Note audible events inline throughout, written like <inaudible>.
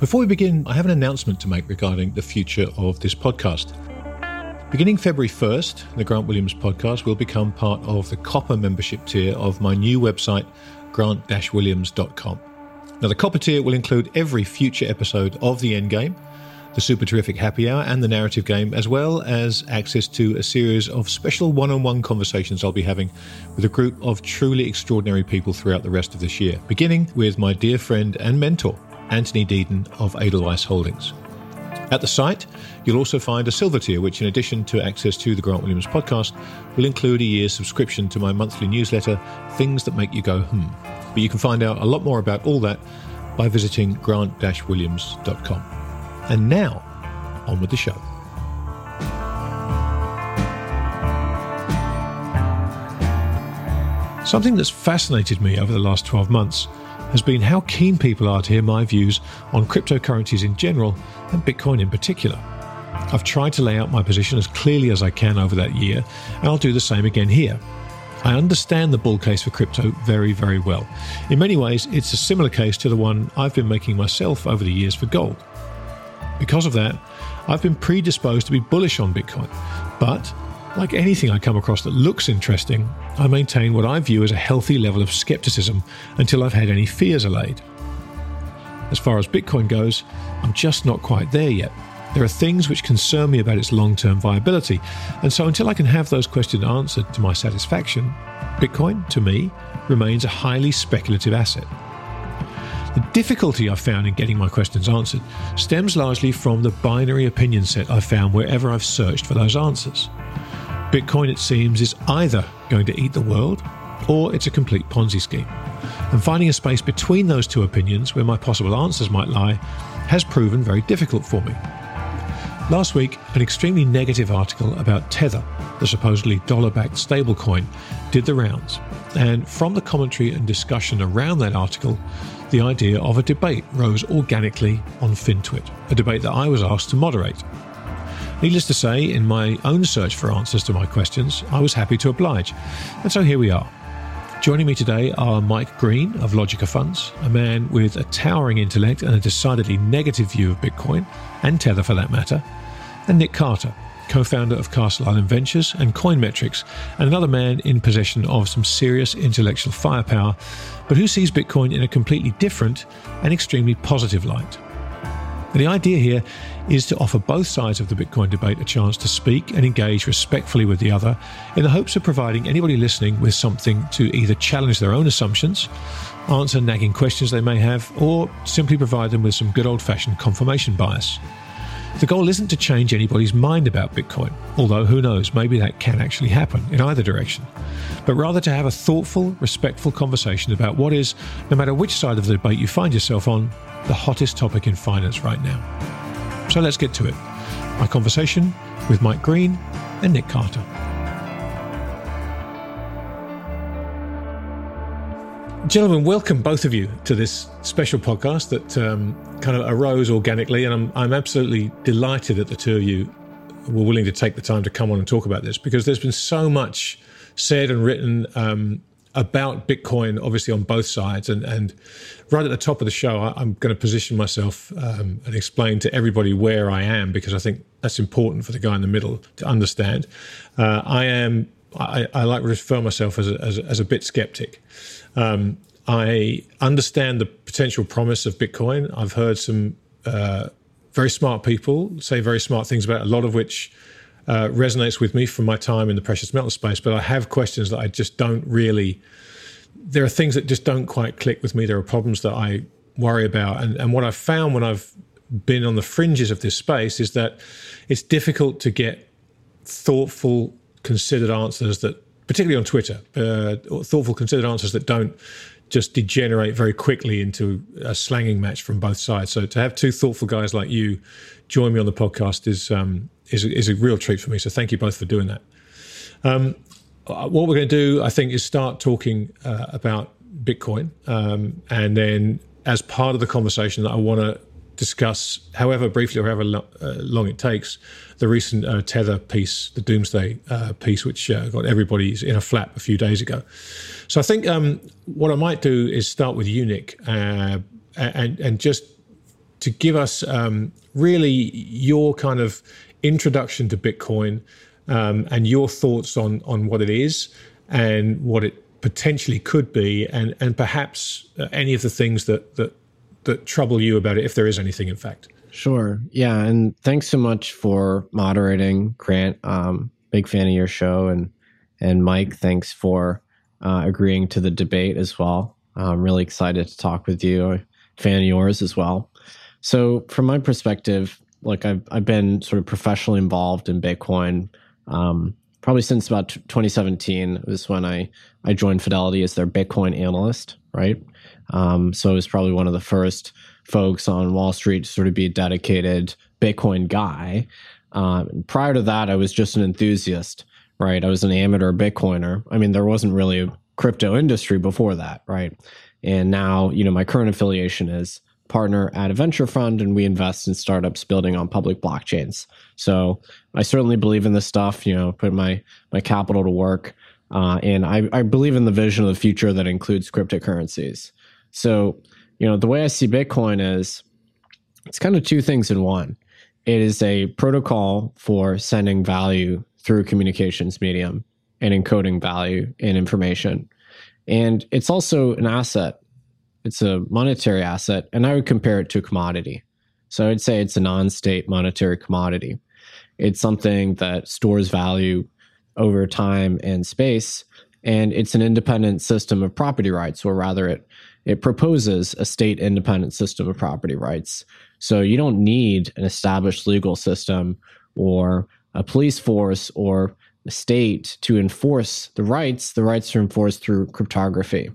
Before we begin, I have an announcement to make regarding the future of this podcast. Beginning February 1st, the Grant Williams podcast will become part of the Copper membership tier of my new website, grant-williams.com. Now, the Copper tier will include every future episode of The Endgame, the Super Terrific Happy Hour, and the Narrative Game, as well as access to a series of special one on one conversations I'll be having with a group of truly extraordinary people throughout the rest of this year, beginning with my dear friend and mentor, Anthony Deden of Edelweiss Holdings. At the site, you'll also find a silver tier, which, in addition to access to the Grant Williams podcast, will include a year's subscription to my monthly newsletter, Things That Make You Go Hmm. But you can find out a lot more about all that by visiting grant-williams.com. And now, on with the show. Something that's fascinated me over the last 12 months has been how keen people are to hear my views on cryptocurrencies in general and Bitcoin in particular. I've tried to lay out my position as clearly as I can over that year, and I'll do the same again here. I understand the bull case for crypto very, very well. In many ways, it's a similar case to the one I've been making myself over the years for gold. Because of that, I've been predisposed to be bullish on Bitcoin. But, like anything I come across that looks interesting, I maintain what I view as a healthy level of skepticism until I've had any fears allayed. As far as Bitcoin goes, I'm just not quite there yet. There are things which concern me about its long term viability, and so until I can have those questions answered to my satisfaction, Bitcoin, to me, remains a highly speculative asset. The difficulty I've found in getting my questions answered stems largely from the binary opinion set I've found wherever I've searched for those answers. Bitcoin, it seems, is either going to eat the world or it's a complete Ponzi scheme. And finding a space between those two opinions where my possible answers might lie has proven very difficult for me. Last week, an extremely negative article about Tether, the supposedly dollar backed stablecoin, did the rounds. And from the commentary and discussion around that article, the idea of a debate rose organically on FinTwit, a debate that I was asked to moderate. Needless to say, in my own search for answers to my questions, I was happy to oblige. And so here we are. Joining me today are Mike Green of Logica Funds, a man with a towering intellect and a decidedly negative view of Bitcoin, and Tether for that matter, and Nic Carter, co founder of Castle Island Ventures and CoinMetrics, and another man in possession of some serious intellectual firepower, but who sees Bitcoin in a completely different and extremely positive light. The idea here is to offer both sides of the Bitcoin debate a chance to speak and engage respectfully with the other in the hopes of providing anybody listening with something to either challenge their own assumptions, answer nagging questions they may have, or simply provide them with some good old fashioned confirmation bias. The goal isn't to change anybody's mind about Bitcoin, although who knows, maybe that can actually happen in either direction, but rather to have a thoughtful, respectful conversation about what is, no matter which side of the debate you find yourself on, the hottest topic in finance right now. So let's get to it. My conversation with Mike Green and Nic Carter. Gentlemen, welcome both of you to this special podcast that um, kind of arose organically, and I'm, I'm absolutely delighted that the two of you were willing to take the time to come on and talk about this because there's been so much said and written um, about Bitcoin, obviously on both sides, and and right at the top of the show, I, am going to position myself um, and explain to everybody where I am because I think that's important for the guy in the middle to understand. Uh, I am. I, I, like to refer myself as a, as as a bit skeptic. Um, I understand the potential promise of Bitcoin. I've heard some uh, very smart people say very smart things about it, a lot of which uh, resonates with me from my time in the precious metal space. But I have questions that I just don't really. There are things that just don't quite click with me. There are problems that I worry about, and and what I've found when I've been on the fringes of this space is that it's difficult to get thoughtful, considered answers that, particularly on Twitter, uh, thoughtful, considered answers that don't just degenerate very quickly into a slanging match from both sides. So to have two thoughtful guys like you join me on the podcast is um, is, is a real treat for me. So thank you both for doing that. Um, what we're going to do, I think, is start talking uh, about Bitcoin, um, and then as part of the conversation, I want to discuss, however briefly or however lo- uh, long it takes, the recent uh, Tether piece, the Doomsday uh, piece, which uh, got everybody in a flap a few days ago. So I think um, what I might do is start with you, Nic, uh, and and just to give us um, really your kind of introduction to Bitcoin um, and your thoughts on on what it is and what it potentially could be, and and perhaps uh, any of the things that that that trouble you about it, if there is anything, in fact. Sure. Yeah, and thanks so much for moderating, Grant. Um, big fan of your show, and and Mike, thanks for uh, agreeing to the debate as well. I'm really excited to talk with you. Fan of yours as well. So, from my perspective, like I've I've been sort of professionally involved in Bitcoin um, probably since about 2017 was when I I joined Fidelity as their Bitcoin analyst, right? Um, so I was probably one of the first folks on Wall Street to sort of be a dedicated Bitcoin guy. Uh, prior to that, I was just an enthusiast, right? I was an amateur Bitcoiner. I mean, there wasn't really a crypto industry before that, right? And now, you know, my current affiliation is partner at a venture fund and we invest in startups building on public blockchains. So I certainly believe in this stuff, you know, put my my capital to work. Uh, and I, I believe in the vision of the future that includes cryptocurrencies. So, you know, the way I see Bitcoin is it's kind of two things in one. It is a protocol for sending value through communications medium and encoding value in information. And it's also an asset it's a monetary asset, and I would compare it to a commodity. So I'd say it's a non-state monetary commodity. It's something that stores value over time and space, and it's an independent system of property rights, or rather, it it proposes a state independent system of property rights. So you don't need an established legal system or a police force or a state to enforce the rights. The rights are enforced through cryptography.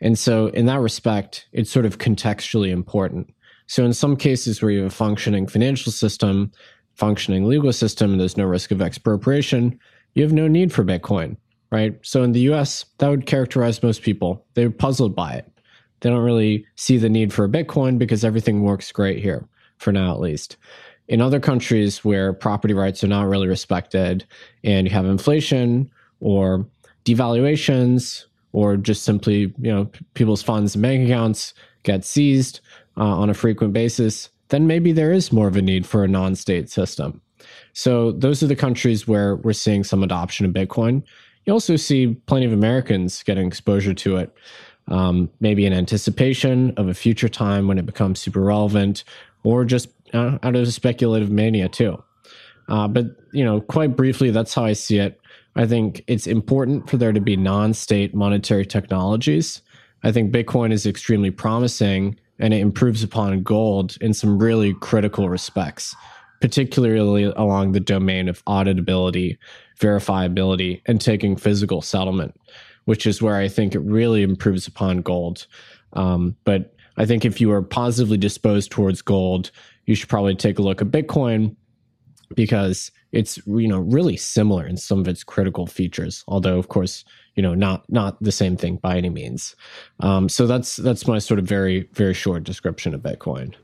And so, in that respect, it's sort of contextually important. So, in some cases where you have a functioning financial system, functioning legal system, and there's no risk of expropriation, you have no need for Bitcoin, right? So, in the US, that would characterize most people. They're puzzled by it. They don't really see the need for a Bitcoin because everything works great here, for now at least. In other countries where property rights are not really respected and you have inflation or devaluations or just simply you know people's funds and bank accounts get seized uh, on a frequent basis, then maybe there is more of a need for a non-state system. So those are the countries where we're seeing some adoption of Bitcoin. You also see plenty of Americans getting exposure to it, um, maybe in anticipation of a future time when it becomes super relevant, or just uh, out of speculative mania too. Uh, but you know, quite briefly, that's how I see it. I think it's important for there to be non state monetary technologies. I think Bitcoin is extremely promising and it improves upon gold in some really critical respects, particularly along the domain of auditability, verifiability, and taking physical settlement, which is where I think it really improves upon gold. Um, but I think if you are positively disposed towards gold, you should probably take a look at Bitcoin because it's you know really similar in some of its critical features although of course you know not not the same thing by any means. Um, so that's that's my sort of very very short description of bitcoin.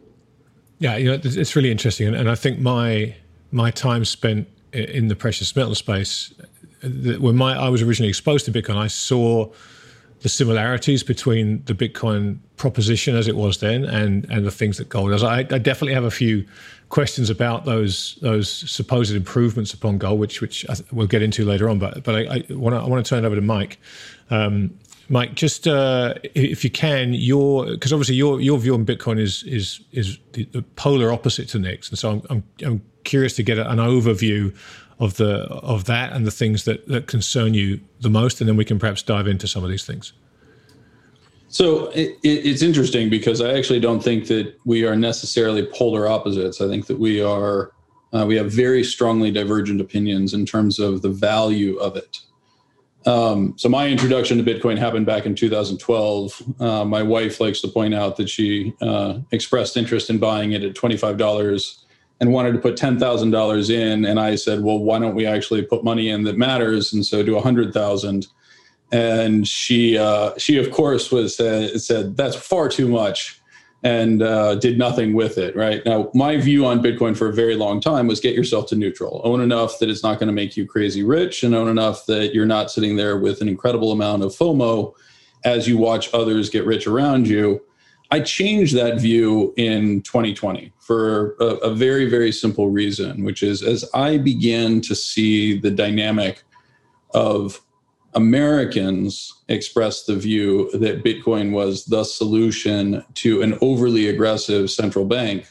Yeah you know it's really interesting. And, and i think my my time spent in the precious metal space when my i was originally exposed to bitcoin i saw the similarities between the Bitcoin proposition as it was then and and the things that gold does. I, I definitely have a few questions about those those supposed improvements upon gold, which which we'll get into later on. But but I, want to I want to turn over to Mike. Um, Mike, just uh, if you can, your because obviously your your view on Bitcoin is is is the, the polar opposite to Nic's, and so I'm I'm, I'm curious to get an overview of the of that and the things that that concern you the most, and then we can perhaps dive into some of these things. So it, it's interesting because I actually don't think that we are necessarily polar opposites. I think that we are uh, we have very strongly divergent opinions in terms of the value of it. Um, so my introduction to Bitcoin happened back in 2012. Uh, my wife likes to point out that she uh, expressed interest in buying it at $25 and wanted to put $10,000 in. And I said, well, why don't we actually put money in that matters? And so do 100,000. And she, uh, she of course was uh, said, that's far too much and uh, did nothing with it. Right now, my view on Bitcoin for a very long time was get yourself to neutral, own enough that it's not going to make you crazy rich, and own enough that you're not sitting there with an incredible amount of FOMO as you watch others get rich around you. I changed that view in 2020 for a, a, very, very simple reason, which is as I began to see the dynamic of Americans express the view that Bitcoin was the solution to an overly aggressive central bank,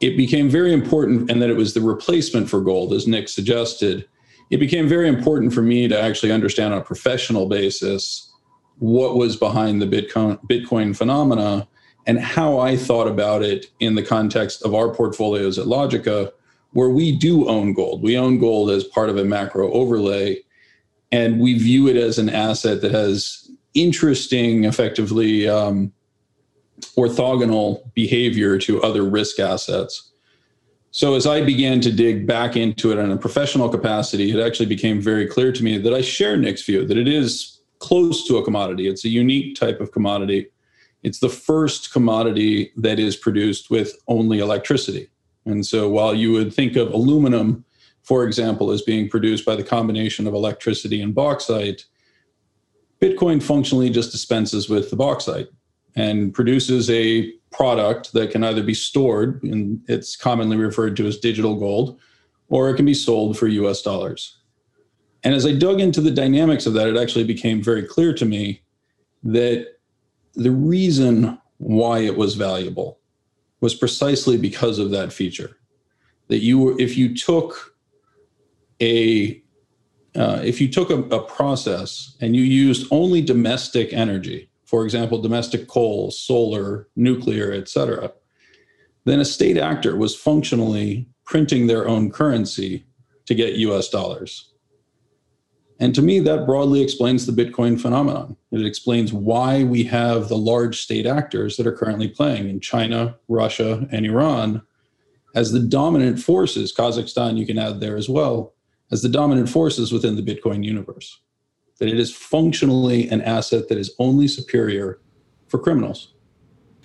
it became very important, and that it was the replacement for gold, as Nic suggested. It became very important for me to actually understand on a professional basis what was behind the Bitcoin, Bitcoin phenomena and how I thought about it in the context of our portfolios at Logica, where we do own gold. We own gold as part of a macro overlay, and we view it as an asset that has interesting, effectively um, orthogonal behavior to other risk assets. So, as I began to dig back into it in a professional capacity, it actually became very clear to me that I share Nic's view that it is close to a commodity. It's a unique type of commodity. It's the first commodity that is produced with only electricity. And so while you would think of aluminum, for example, as being produced by the combination of electricity and bauxite, Bitcoin functionally just dispenses with the bauxite and produces a product that can either be stored, and it's commonly referred to as digital gold, or it can be sold for US dollars. And as I dug into the dynamics of that, it actually became very clear to me that the reason why it was valuable was precisely because of that feature. That you were, if you took a uh, if you took a, a, process and you used only domestic energy, for example, domestic coal, solar, nuclear, etc., then a state actor was functionally printing their own currency to get US dollars. And to me, that broadly explains the Bitcoin phenomenon. It explains why we have the large state actors that are currently playing in China, Russia, and Iran as the dominant forces. Kazakhstan, you can add there as well, as the dominant forces within the Bitcoin universe. That it is functionally an asset that is only superior for criminals.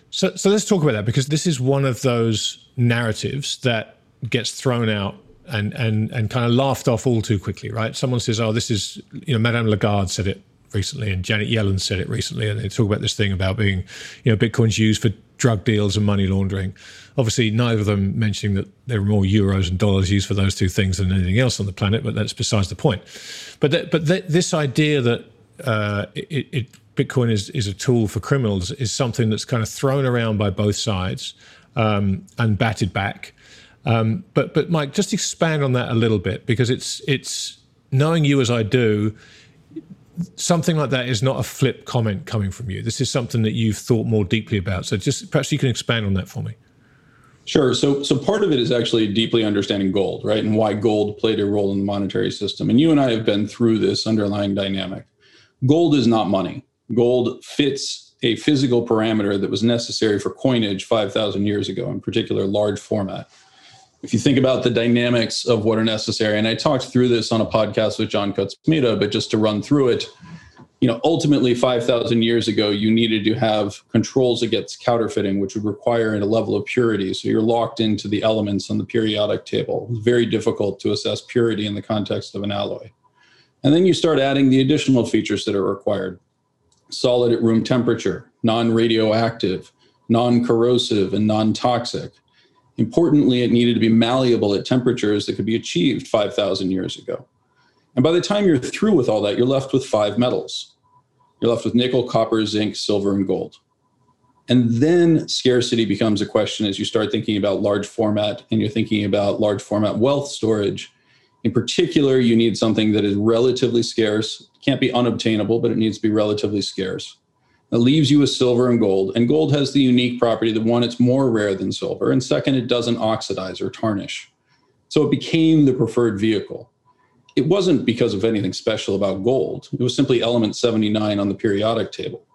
So, so let's talk about that because this is one of those narratives that gets thrown out and and and kind of laughed off all too quickly, right? Someone says, "Oh, this is you know, Madame Lagarde said it recently, and Janet Yellen said it recently, and they talk about this thing about being, you know, Bitcoin's used for drug deals and money laundering. Obviously, neither of them mentioning that there are more euros and dollars used for those two things than anything else on the planet, but that's besides the point. But that, but that, this idea that uh, it, it, Bitcoin is is a tool for criminals is something that's kind of thrown around by both sides um, and batted back. Um, but but Mike, just expand on that a little bit because it's it's knowing you as I do. Something like that is not a flip comment coming from you. This is something that you've thought more deeply about. So just perhaps you can expand on that for me. Sure. So, so part of it is actually deeply understanding gold, right, and why gold played a role in the monetary system. And you and I have been through this underlying dynamic. Gold is not money. Gold fits a physical parameter that was necessary for coinage 5,000 years ago, in particular, large format if you think about the dynamics of what are necessary, and I talked through this on a podcast with John Coates-Mita, but just to run through it, you know, ultimately 5,000 years ago, you needed to have controls against counterfeiting, which would require a level of purity. So you're locked into the elements on the periodic table. It's very difficult to assess purity in the context of an alloy. And then you start adding the additional features that are required solid at room temperature, non radioactive, non corrosive, and non toxic. Importantly, it needed to be malleable at temperatures that could be achieved 5,000 years ago. And by the time you're through with all that, you're left with five metals. You're left with nickel, copper, zinc, silver, and gold. And then scarcity becomes a question as you start thinking about large format and you're thinking about large format wealth storage. In particular, you need something that is relatively scarce, can't be unobtainable, but it needs to be relatively scarce. It leaves you with silver and gold. And gold has the unique property that one, it's more rare than silver. And second, it doesn't oxidize or tarnish. So it became the preferred vehicle. It wasn't because of anything special about gold, it was simply element 79 on the periodic table.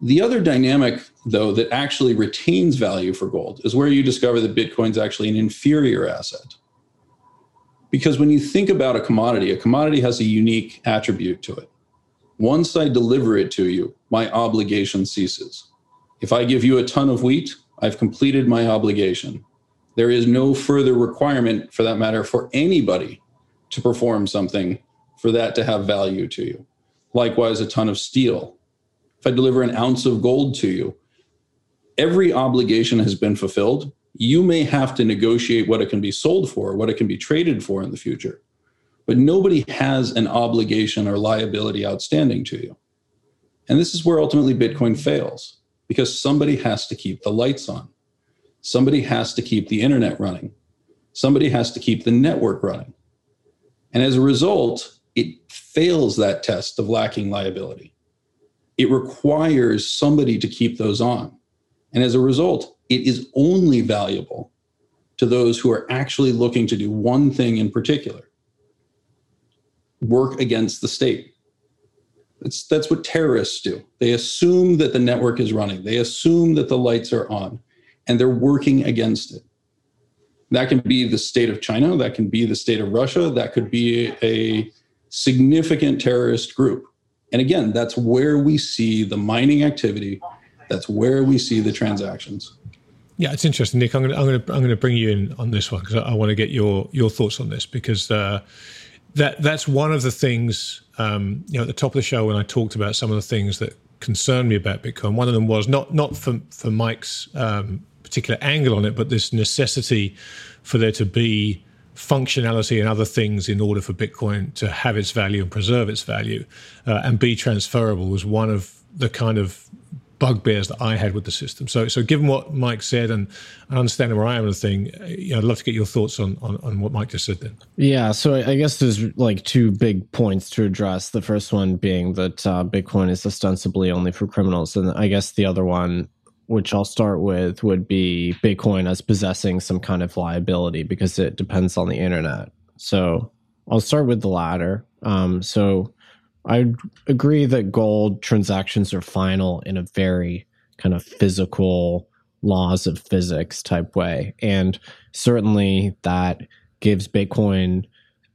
The other dynamic, though, that actually retains value for gold is where you discover that Bitcoin's actually an inferior asset. Because when you think about a commodity, a commodity has a unique attribute to it. Once I deliver it to you, my obligation ceases. If I give you a ton of wheat, I've completed my obligation. There is no further requirement, for that matter, for anybody to perform something for that to have value to you. Likewise, a ton of steel. if I deliver an ounce of gold to you, every obligation has been fulfilled. You may have to negotiate what it can be sold for, what it can be traded for in the future, but nobody has an obligation or liability outstanding to you. And this is where ultimately Bitcoin fails because somebody has to keep the lights on. Somebody has to keep the internet running. Somebody has to keep the network running. And as a result, it fails that test of lacking liability. It requires somebody to keep those on. And as a result, it is only valuable to those who are actually looking to do one thing in particular work against the state. That's, that's what terrorists do. They assume that the network is running, they assume that the lights are on, and they're working against it. That can be the state of China, that can be the state of Russia, that could be a significant terrorist group. And again, that's where we see the mining activity, that's where we see the transactions. Yeah, it's interesting, Nic. I'm going to I'm going to I'm going to bring you in on this one because I, I, want to get your your thoughts on this because uh, that that's one of the things um, you know at the top of the show when I talked about some of the things that concerned me about Bitcoin. One of them was not not for for Mike's um, particular angle on it, but this necessity for there to be functionality and other things in order for Bitcoin to have its value and preserve its value uh, and be transferable was one of the kind of bugbears that I had with the system. So, so given what Mike said and understanding where I am in the thing, you know, I'd love to get your thoughts on, on, on what Mike just said then. Yeah. So I guess there's like two big points to address. The first one being that uh, Bitcoin is ostensibly only for criminals. And I guess the other one, which I'll start with, would be Bitcoin as possessing some kind of liability because it depends on the internet. So I'll start with the latter. Um, so I agree that gold transactions are final in a very kind of physical laws of physics type way. And certainly that gives Bitcoin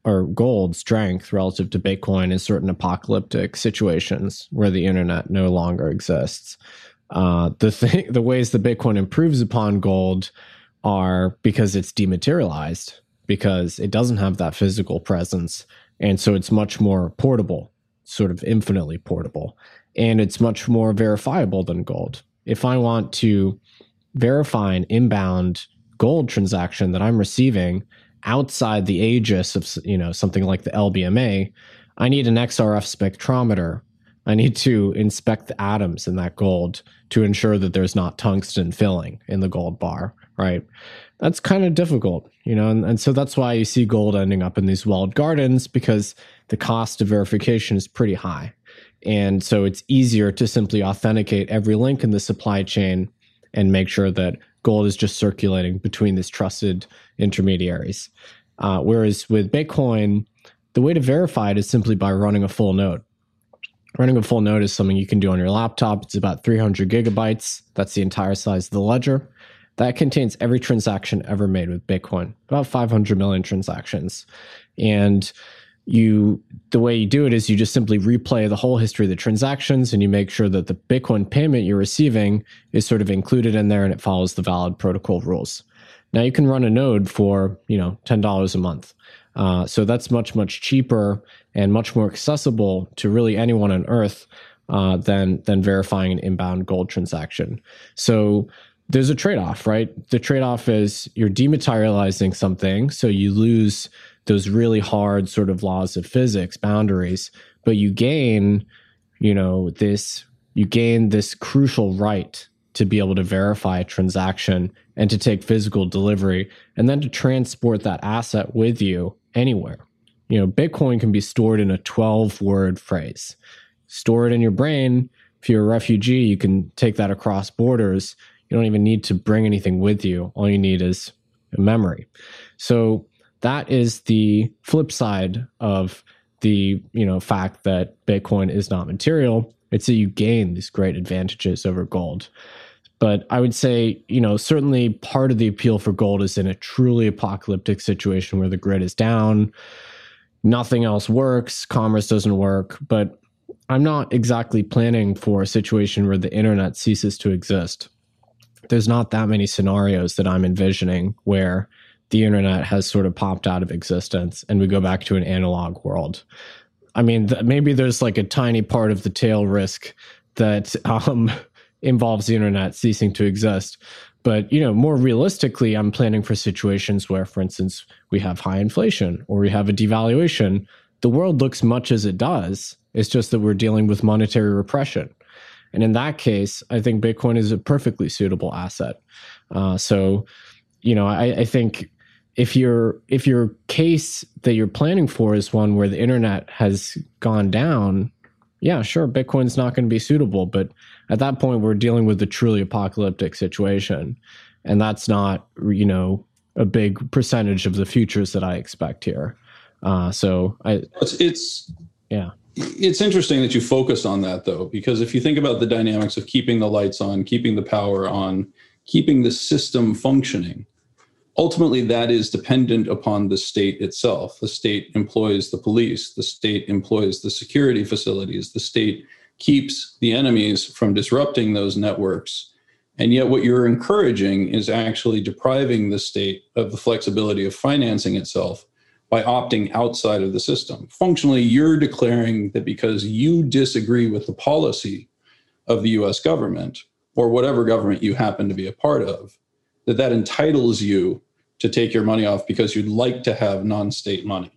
or gold strength relative to Bitcoin in certain apocalyptic situations where the internet no longer exists. Uh, the thing, <laughs> the ways that Bitcoin improves upon gold are because it's dematerialized, because it doesn't have that physical presence, and so it's much more portable sort of infinitely portable and it's much more verifiable than gold. If I want to verify an inbound gold transaction that I'm receiving outside the aegis of you know something like the LBMA, I need an XRF spectrometer. I need to inspect the atoms in that gold to ensure that there's not tungsten filling in the gold bar, right? That's kind of difficult, you know, and, and so that's why you see gold ending up in these walled gardens because the cost of verification is pretty high. And so it's easier to simply authenticate every link in the supply chain and make sure that gold is just circulating between these trusted intermediaries. Uh, whereas with Bitcoin, the way to verify it is simply by running a full node. Running a full node is something you can do on your laptop. It's about 300 gigabytes. That's the entire size of the ledger. That contains every transaction ever made with Bitcoin, about 500 million transactions. And you the way you do it is you just simply replay the whole history of the transactions and you make sure that the bitcoin payment you're receiving is sort of included in there and it follows the valid protocol rules now you can run a node for you know $10 a month uh, so that's much much cheaper and much more accessible to really anyone on earth uh, than than verifying an inbound gold transaction. So there's a trade-off right? The trade-off is you're dematerializing something so you lose those really hard sort of laws of physics boundaries but you gain you know this you gain this crucial right to be able to verify a transaction and to take physical delivery and then to transport that asset with you anywhere. You know bitcoin can be stored in a 12 word phrase. Store it in your brain. If you're a refugee you can take that across borders. You don't even need to bring anything with you. All you need is a memory. So that is the flip side of the you know fact that bitcoin is not material. It's that you gain these great advantages over gold but i would say you know certainly part of the appeal for gold is in a truly apocalyptic situation where the grid is down nothing else works commerce doesn't work but i'm not exactly planning for a situation where the internet ceases to exist there's not that many scenarios that i'm envisioning where the internet has sort of popped out of existence and we go back to an analog world. I mean, th- maybe there's like a tiny part of the tail risk that <laughs> um, involves the internet ceasing to exist. But you know, more realistically, I'm planning for situations where, for instance, we have high inflation or we have a devaluation. The world looks much as it does. It's just that we're dealing with monetary repression. And in that case, I think Bitcoin is a perfectly suitable asset. Uh, so, you know, I, I think if your if your case that you're planning for is one where the internet has gone down, yeah, sure, Bitcoin's not going to be suitable. But at that point, we're dealing with a truly apocalyptic situation, and that's not you know a big percentage of the futures that I expect here. Uh, so I, it's, it's yeah, it's interesting that you focus on that though, because if you think about the dynamics of keeping the lights on, keeping the power on, keeping the system functioning, ultimately that is dependent upon the state itself. The state employs the police, the state employs the security facilities, the state keeps the enemies from disrupting those networks. And yet, what you're encouraging is actually depriving the state of the flexibility of financing itself by opting outside of the system. Functionally, you're declaring that because you disagree with the policy of the US government or whatever government you happen to be a part of, that that entitles you to take your money off because you'd like to have non-state money.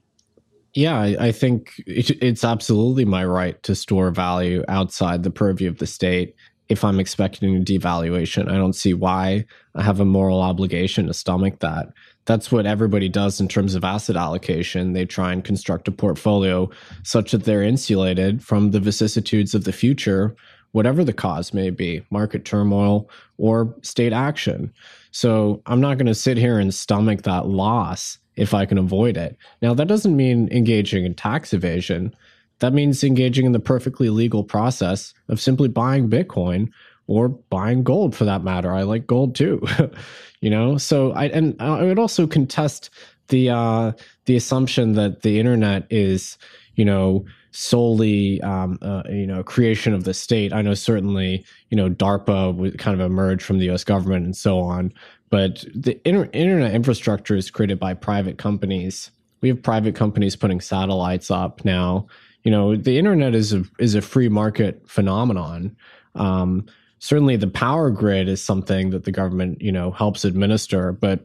Yeah, I, I think it, it's absolutely my right to store value outside the purview of the state if I'm expecting a devaluation. I don't see why I have a moral obligation to stomach that that's what everybody does in terms of asset allocation. They try and construct a portfolio such that they're insulated from the vicissitudes of the future, whatever the cause may be market turmoil or state action. So I'm not going to sit here and stomach that loss if I can avoid it. Now, that doesn't mean engaging in tax evasion. That means engaging in the perfectly legal process of simply buying Bitcoin or buying gold for that matter. I like gold too. <laughs> you know, so I and I would also contest the uh, the assumption that the internet is, you know, solely um, uh, you know creation of the state. I know certainly you know DARPA kind of emerge from the U.S. government and so on, but the inter- internet infrastructure is created by private companies. We have private companies putting satellites up now. You know, the internet is a is a free market phenomenon. Um, certainly the power grid is something that the government you know helps administer but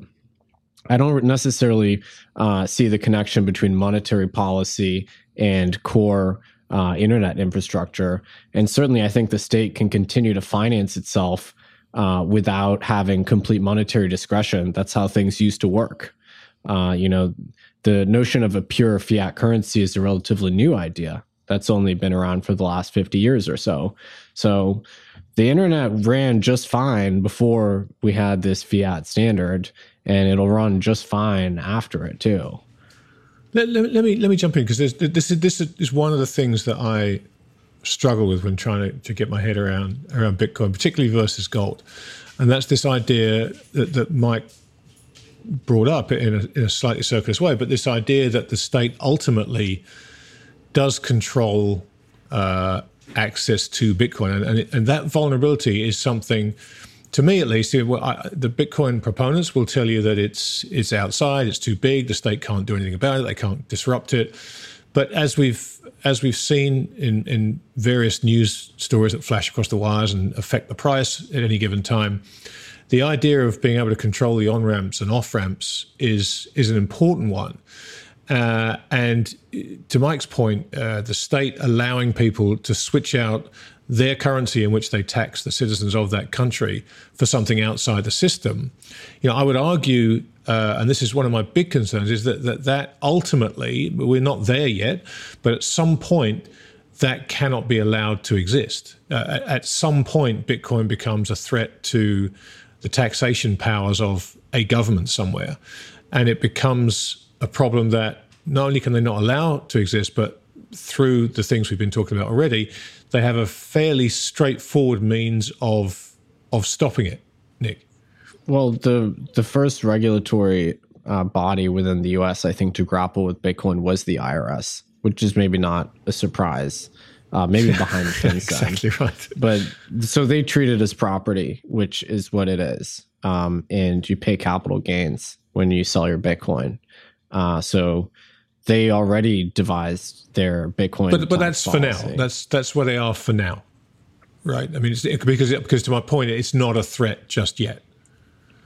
i don't necessarily uh, see the connection between monetary policy and core uh, internet infrastructure and certainly i think the state can continue to finance itself uh, without having complete monetary discretion that's how things used to work uh, you know the notion of a pure fiat currency is a relatively new idea that's only been around for the last 50 years or so so the internet ran just fine before we had this fiat standard, and it'll run just fine after it too. Let, let, let me let me jump in because this is this is one of the things that I struggle with when trying to, to get my head around around Bitcoin, particularly versus gold, and that's this idea that, that Mike brought up in a, in a slightly circular way, but this idea that the state ultimately does control uh, access to Bitcoin, and, and, and that vulnerability is something. To me, at least, the Bitcoin proponents will tell you that it's it's outside, it's too big, the state can't do anything about it, they can't disrupt it. But as we've as we've seen in, in various news stories that flash across the wires and affect the price at any given time, the idea of being able to control the on ramps and off ramps is is an important one. Uh, and to Mike's point, uh, the state allowing people to switch out their currency in which they tax the citizens of that country for something outside the system. You know, I would argue, uh, and this is one of my big concerns, is that, that that ultimately we're not there yet, but at some point that cannot be allowed to exist. Uh, at some point, Bitcoin becomes a threat to the taxation powers of a government somewhere, and it becomes a problem that not only can they not allow to exist, but through the things we've been talking about already, they have a fairly straightforward means of of stopping it. Nic. Well, the the first regulatory uh, body within the U.S. I think to grapple with Bitcoin was the IRS, which is maybe not a surprise. Uh, maybe <laughs> behind the scenes, exactly right. But so they treat it as property, which is what it is, um, and you pay capital gains when you sell your Bitcoin. Uh, so they already devised their Bitcoin. But but that's policy. for now. That's that's where they are for now. right? I mean, because because to my point, it's not a threat just yet.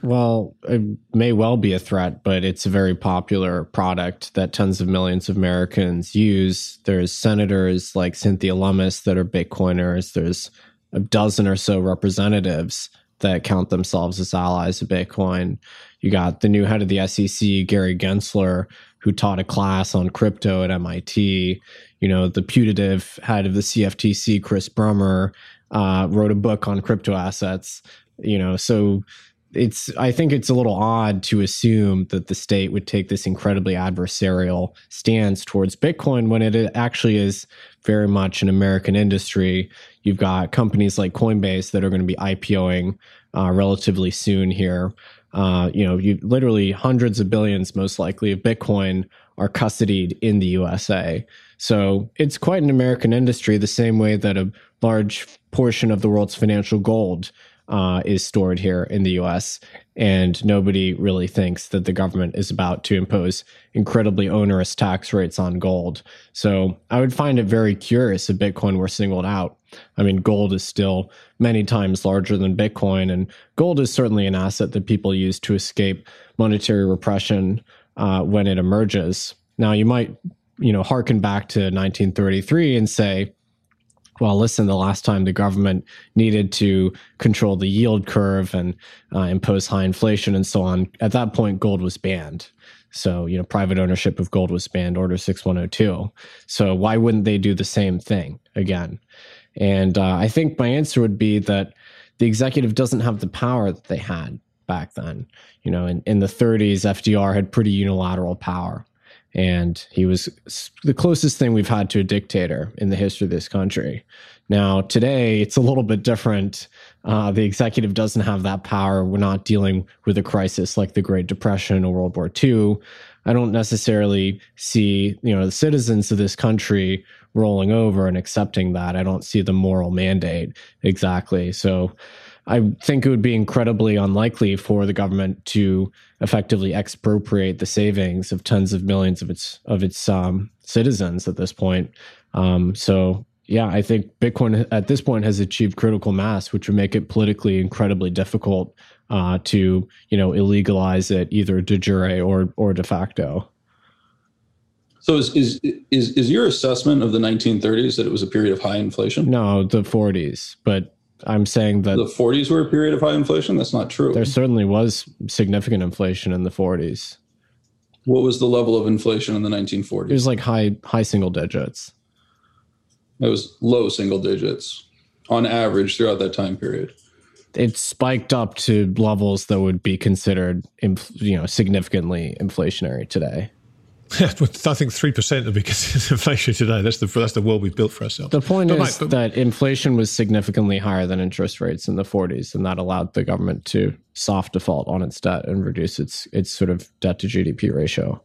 Well, it may well be a threat, but it's a very popular product that tens of millions of Americans use. There's senators like Cynthia Lummis that are Bitcoiners. There's a dozen or so representatives that count themselves as allies of Bitcoin. You got the new head of the SEC, Gary Gensler, who taught a class on crypto at MIT. You know, the putative head of the CFTC, Chris Brummer, uh, wrote a book on crypto assets. You know, so it's I think it's a little odd to assume that the state would take this incredibly adversarial stance towards Bitcoin when it actually is very much an American industry. You've got companies like Coinbase that are going to be IPOing uh, relatively soon here. Uh, you know, you literally hundreds of billions, most likely, of Bitcoin are custodied in the USA. So it's quite an American industry, the same way that a large portion of the world's financial gold uh, is stored here in the US. And nobody really thinks that the government is about to impose incredibly onerous tax rates on gold. So I would find it very curious if Bitcoin were singled out. I mean, gold is still many times larger than Bitcoin, and gold is certainly an asset that people use to escape monetary repression uh, when it emerges. Now, you might, you know, harken back to 1933 and say, well, listen, the last time the government needed to control the yield curve and uh, impose high inflation and so on, at that point, gold was banned. So, you know, private ownership of gold was banned, Order 6102. So, why wouldn't they do the same thing again? And uh, I think my answer would be that the executive doesn't have the power that they had back then. You know, in, in the 30s, FDR had pretty unilateral power and he was the closest thing we've had to a dictator in the history of this country. Now, today, it's a little bit different. Uh, the executive doesn't have that power. We're not dealing with a crisis like the Great Depression or World War II. I don't necessarily see, you know, the citizens of this country rolling over and accepting that. I don't see the moral mandate exactly. So, I think it would be incredibly unlikely for the government to effectively expropriate the savings of tens of millions of its of its um, citizens at this point. Um, so yeah, I think Bitcoin at this point has achieved critical mass, which would make it politically incredibly difficult uh, to you know illegalize it either de jure or or de facto. So is, is is is your assessment of the 1930s that it was a period of high inflation? No, the 40s, but I'm saying that the 40s were a period of high inflation. That's not true. There certainly was significant inflation in the 40s. What was the level of inflation in the 1940s? It was like high high single digits. It was low single digits on average throughout that time period. It spiked up to levels that would be considered, you know, significantly inflationary today. <laughs> I think three percent would be considered inflation today. That's the that's the world we've built for ourselves. The point but is that inflation was significantly higher than interest rates in the 40s, and that allowed the government to soft default on its debt and reduce its its sort of debt to GDP ratio.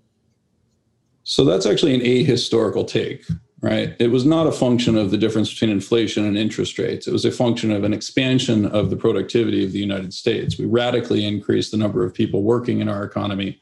So that's actually an ahistorical take, right? It was not a function of the difference between inflation and interest rates. It was a function of an expansion of the productivity of the United States. We radically increased the number of people working in our economy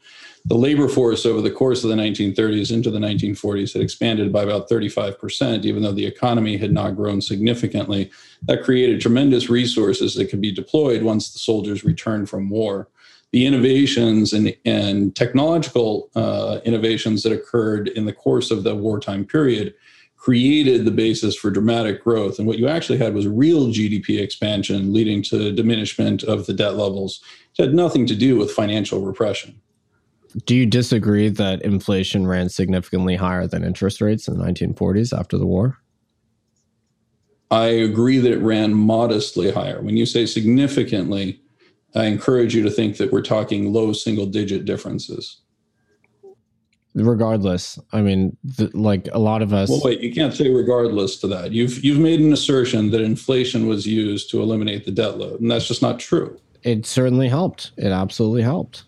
the labor force over the course of the 1930s into the 1940s had expanded by about 35%, even though the economy had not grown significantly. That created tremendous resources that could be deployed once the soldiers returned from war. The innovations and, and technological uh, innovations that occurred in the course of the wartime period created the basis for dramatic growth. And what you actually had was real GDP expansion leading to diminishment of the debt levels. It had nothing to do with financial repression. Do you disagree that inflation ran significantly higher than interest rates in the 1940s after the war? I agree that it ran modestly higher. When you say significantly, I encourage you to think that we're talking low single digit differences. Regardless, I mean, th- like a lot of us. Well, wait, you can't say regardless to that. You've you've made an assertion that inflation was used to eliminate the debt load, and that's just not true. It certainly helped. It absolutely helped.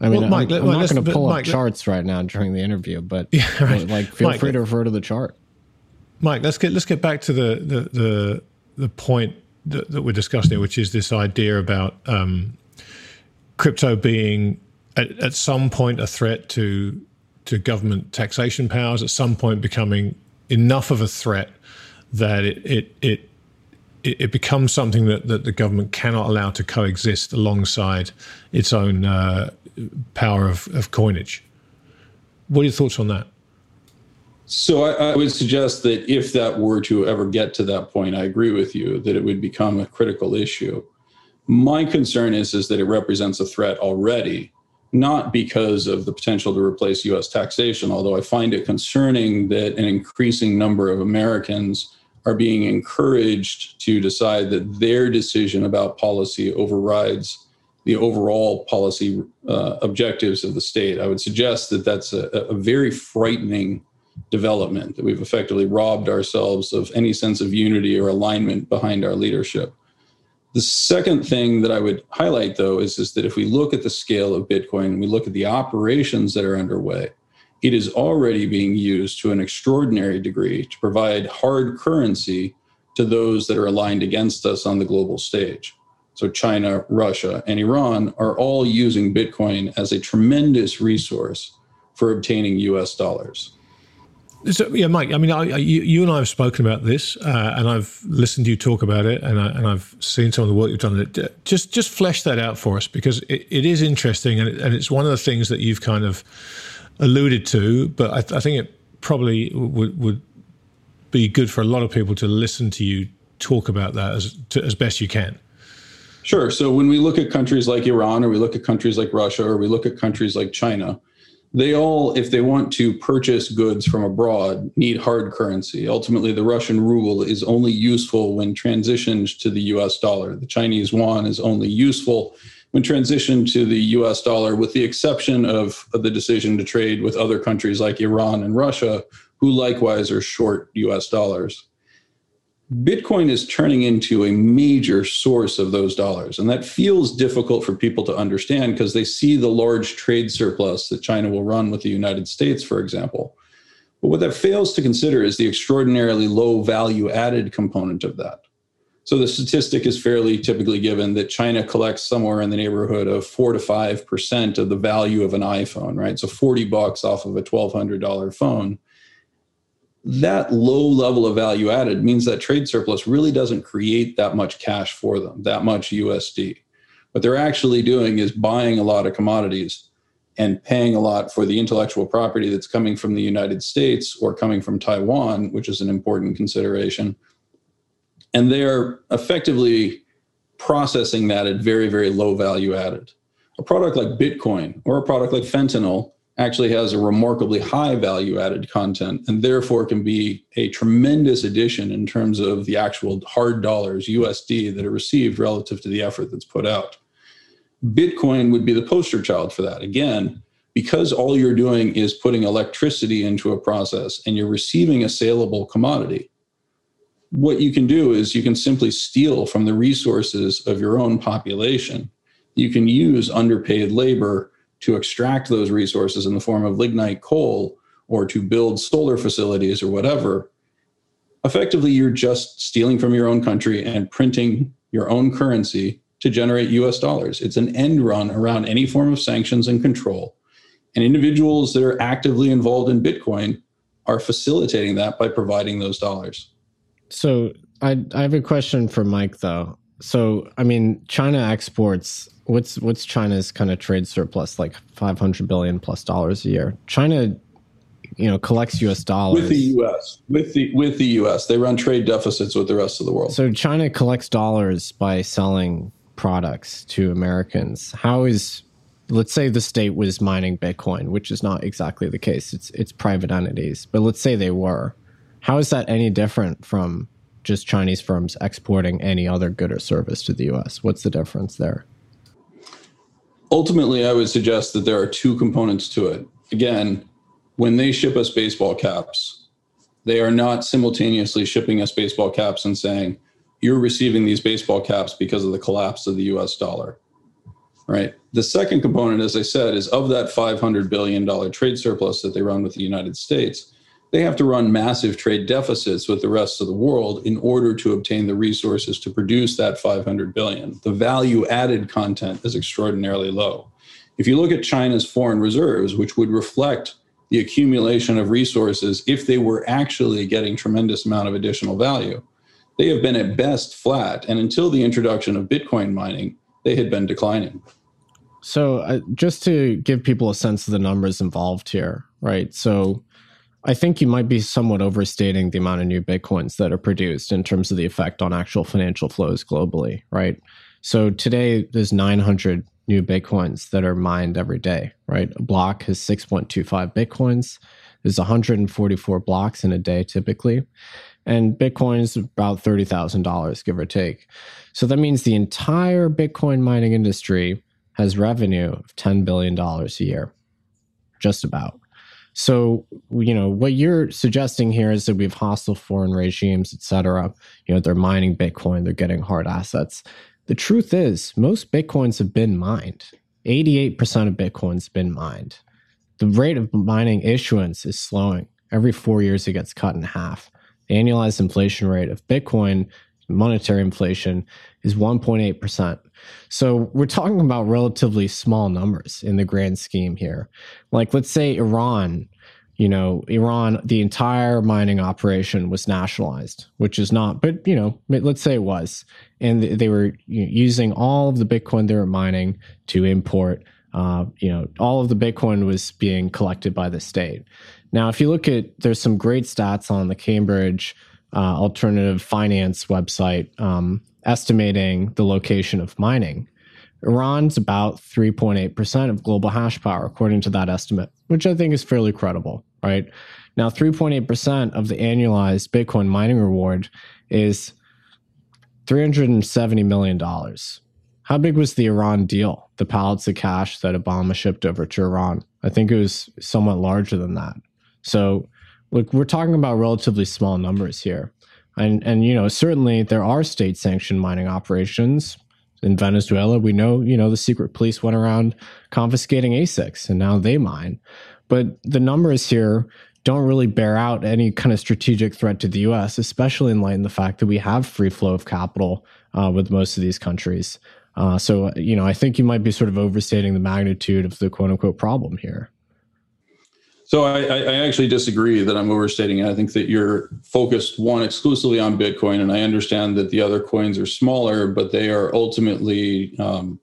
I mean, well, Mike, I'm, I'm not going to pull Mike, up charts right now during the interview, but <laughs> yeah, right. like feel Mike, free to refer to the chart. Mike, let's get let's get back to the the the, the point that, that, we're discussing here, which is this idea about um, crypto being at, at some point a threat to to government taxation powers, at some point becoming enough of a threat that it it, it it, it, becomes something that, that the government cannot allow to coexist alongside its own uh, power of, of coinage. What are your thoughts on that? So I, I, would suggest that if that were to ever get to that point, I agree with you that it would become a critical issue. My concern is is that it represents a threat already, not because of the potential to replace U.S. taxation. Although I find it concerning that an increasing number of Americans are being encouraged to decide that their decision about policy overrides the overall policy uh, objectives of the state. I would suggest that that's a, a very frightening development, that we've effectively robbed ourselves of any sense of unity or alignment behind our leadership. The second thing that I would highlight, though, is, is that if we look at the scale of Bitcoin and we look at the operations that are underway, it is already being used to an extraordinary degree to provide hard currency to those that are aligned against us on the global stage. So, China, Russia, and Iran are all using Bitcoin as a tremendous resource for obtaining US dollars. So, yeah, Mike. I mean, I, you, you, and I have spoken about this, uh, and I've listened to you talk about it, and, I, I've seen some of the work you've done. It. Just, just flesh that out for us because it, it is interesting, and, it, and it's one of the things that you've kind of alluded to. But I, I think it probably would would be good for a lot of people to listen to you talk about that as to, as best you can. Sure. So when we look at countries like Iran, or we look at countries like Russia, or we look at countries like China they all, if they want to purchase goods from abroad, need hard currency. Ultimately, the Russian ruble is only useful when transitioned to the US dollar. The Chinese yuan is only useful when transitioned to the US dollar, with the exception of, of the decision to trade with other countries like Iran and Russia, who likewise are short US dollars. Bitcoin is turning into a major source of those dollars. And that feels difficult for people to understand because they see the large trade surplus that China will run with the United States, for example. But what that fails to consider is the extraordinarily low value added component of that. So the statistic is fairly typically given that China collects somewhere in the neighborhood of four to five percent of the value of an iPhone, right? So 40 bucks off of a $1,200 phone that low level of value added means that trade surplus really doesn't create that much cash for them, that much USD. What they're actually doing is buying a lot of commodities and paying a lot for the intellectual property that's coming from the United States or coming from Taiwan, which is an important consideration. And they're effectively processing that at very, very low value added. A product like Bitcoin or a product like fentanyl actually has a remarkably high value added content and therefore can be a tremendous addition in terms of the actual hard dollars USD that are received relative to the effort that's put out. Bitcoin would be the poster child for that. Again, because all you're doing is putting electricity into a process and you're receiving a saleable commodity, what you can do is you can simply steal from the resources of your own population. You can use underpaid labor to extract those resources in the form of lignite coal or to build solar facilities or whatever, effectively you're just stealing from your own country and printing your own currency to generate US dollars. It's an end run around any form of sanctions and control. And individuals that are actively involved in Bitcoin are facilitating that by providing those dollars. So I, I have a question for Mike though. So I mean, China exports what's what's China's kind of trade surplus like 500 billion plus dollars a year. China you know collects US dollars with the US with the with the US they run trade deficits with the rest of the world. So China collects dollars by selling products to Americans. How is let's say the state was mining bitcoin, which is not exactly the case. It's it's private entities, but let's say they were. How is that any different from just Chinese firms exporting any other good or service to the US? What's the difference there? Ultimately, I would suggest that there are two components to it. Again, when they ship us baseball caps, they are not simultaneously shipping us baseball caps and saying, you're receiving these baseball caps because of the collapse of the US dollar. Right. The second component, as I said, is of that $500 billion trade surplus that they run with the United States, they have to run massive trade deficits with the rest of the world in order to obtain the resources to produce that 500 billion. The value added content is extraordinarily low. If you look at China's foreign reserves, which would reflect the accumulation of resources if they were actually getting tremendous amount of additional value, they have been at best flat. And until the introduction of Bitcoin mining, they had been declining. So, uh, just to give people a sense of the numbers involved here, right? So, I think you might be somewhat overstating the amount of new Bitcoins that are produced in terms of the effect on actual financial flows globally, right? So, today there's 900 new Bitcoins that are mined every day, right? A block has 6.25 Bitcoins. There's 144 blocks in a day typically. And Bitcoin is about $30,000, give or take. So that means the entire Bitcoin mining industry has revenue of $10 billion a year, just about. So, you know, what you're suggesting here is that we have hostile foreign regimes, et cetera. You know, they're mining Bitcoin, they're getting hard assets. The truth is, most Bitcoins have been mined. 88% of Bitcoins been mined. The rate of mining issuance is slowing. Every four years, it gets cut in half. The annualized inflation rate of Bitcoin, monetary inflation, is 1.8%. So we're talking about relatively small numbers in the grand scheme here. Like, let's say Iran you know, Iran, the entire mining operation was nationalized, which is not, but you know, let's say it was, and they were using all of the Bitcoin they were mining to import. Uh, you know, all of the Bitcoin was being collected by the state. Now, if you look at, there's some great stats on the Cambridge uh, Alternative Finance website um, estimating the location of mining. Iran's about 3.8% of global hash power, according to that estimate, which I think is fairly credible right? Now, 3.8% of the annualized Bitcoin mining reward is $370 million. How big was the Iran deal, the pallets of cash that Obama shipped over to Iran? I think it was somewhat larger than that. So, look, we're talking about relatively small numbers here. And, and you know, certainly there are state sanctioned mining operations in Venezuela. We know, you know, the secret police went around confiscating ASICs and now they mine. But the numbers here don't really bear out any kind of strategic threat to the US, especially in light of the fact that we have free flow of capital uh, with most of these countries. Uh, so, you know, I think you might be sort of overstating the magnitude of the quote unquote problem here. So I, I, actually disagree that I'm overstating it. I think that you're focused one exclusively on Bitcoin, and I understand that the other coins are smaller, but they are ultimately um,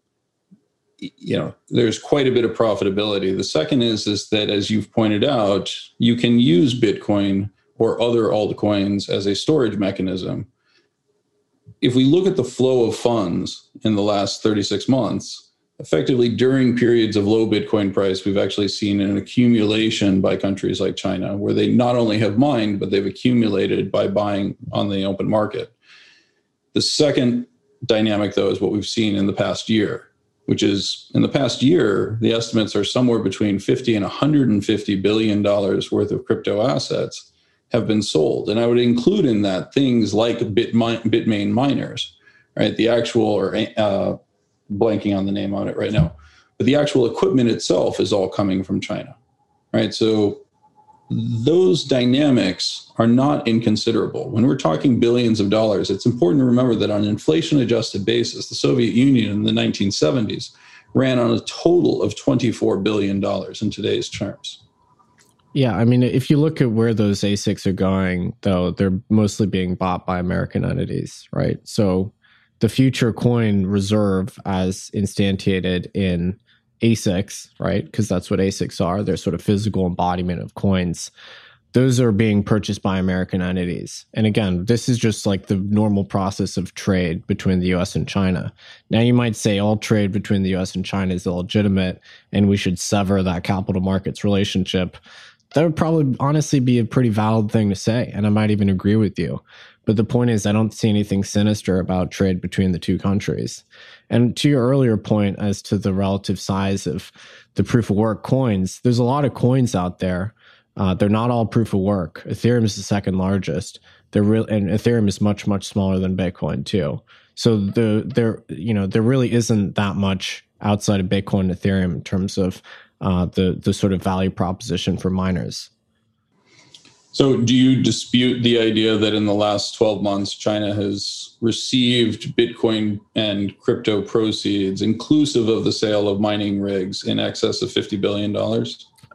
you know there's quite a bit of profitability the second is is that as you've pointed out you can use bitcoin or other altcoins as a storage mechanism if we look at the flow of funds in the last 36 months effectively during periods of low bitcoin price we've actually seen an accumulation by countries like china where they not only have mined but they've accumulated by buying on the open market the second dynamic though is what we've seen in the past year which is in the past year, the estimates are somewhere between 50 and 150 billion dollars worth of crypto assets have been sold. And I would include in that things like Bitmain miners, right? The actual, or uh, blanking on the name on it right now, but the actual equipment itself is all coming from China, right? So those dynamics are not inconsiderable. When we're talking billions of dollars, it's important to remember that on an inflation adjusted basis, the Soviet Union in the 1970s ran on a total of $24 billion in today's terms. Yeah, I mean, if you look at where those ASICs are going, though, they're mostly being bought by American entities, right? So the future coin reserve, as instantiated in ASICs, right? Because that's what ASICs are. They're sort of physical embodiment of coins. Those are being purchased by American entities. And again, this is just like the normal process of trade between the US and China. Now, you might say all trade between the US and China is illegitimate and we should sever that capital markets relationship. That would probably honestly be a pretty valid thing to say. And I might even agree with you. But the point is, I don't see anything sinister about trade between the two countries. And to your earlier point as to the relative size of the proof of work coins, there's a lot of coins out there. Uh, they're not all proof of work. Ethereum is the second largest. They're real, and Ethereum is much much smaller than Bitcoin too. So the there you know there really isn't that much outside of Bitcoin and Ethereum in terms of uh, the the sort of value proposition for miners. So, do you dispute the idea that in the last 12 months, China has received Bitcoin and crypto proceeds, inclusive of the sale of mining rigs, in excess of $50 billion?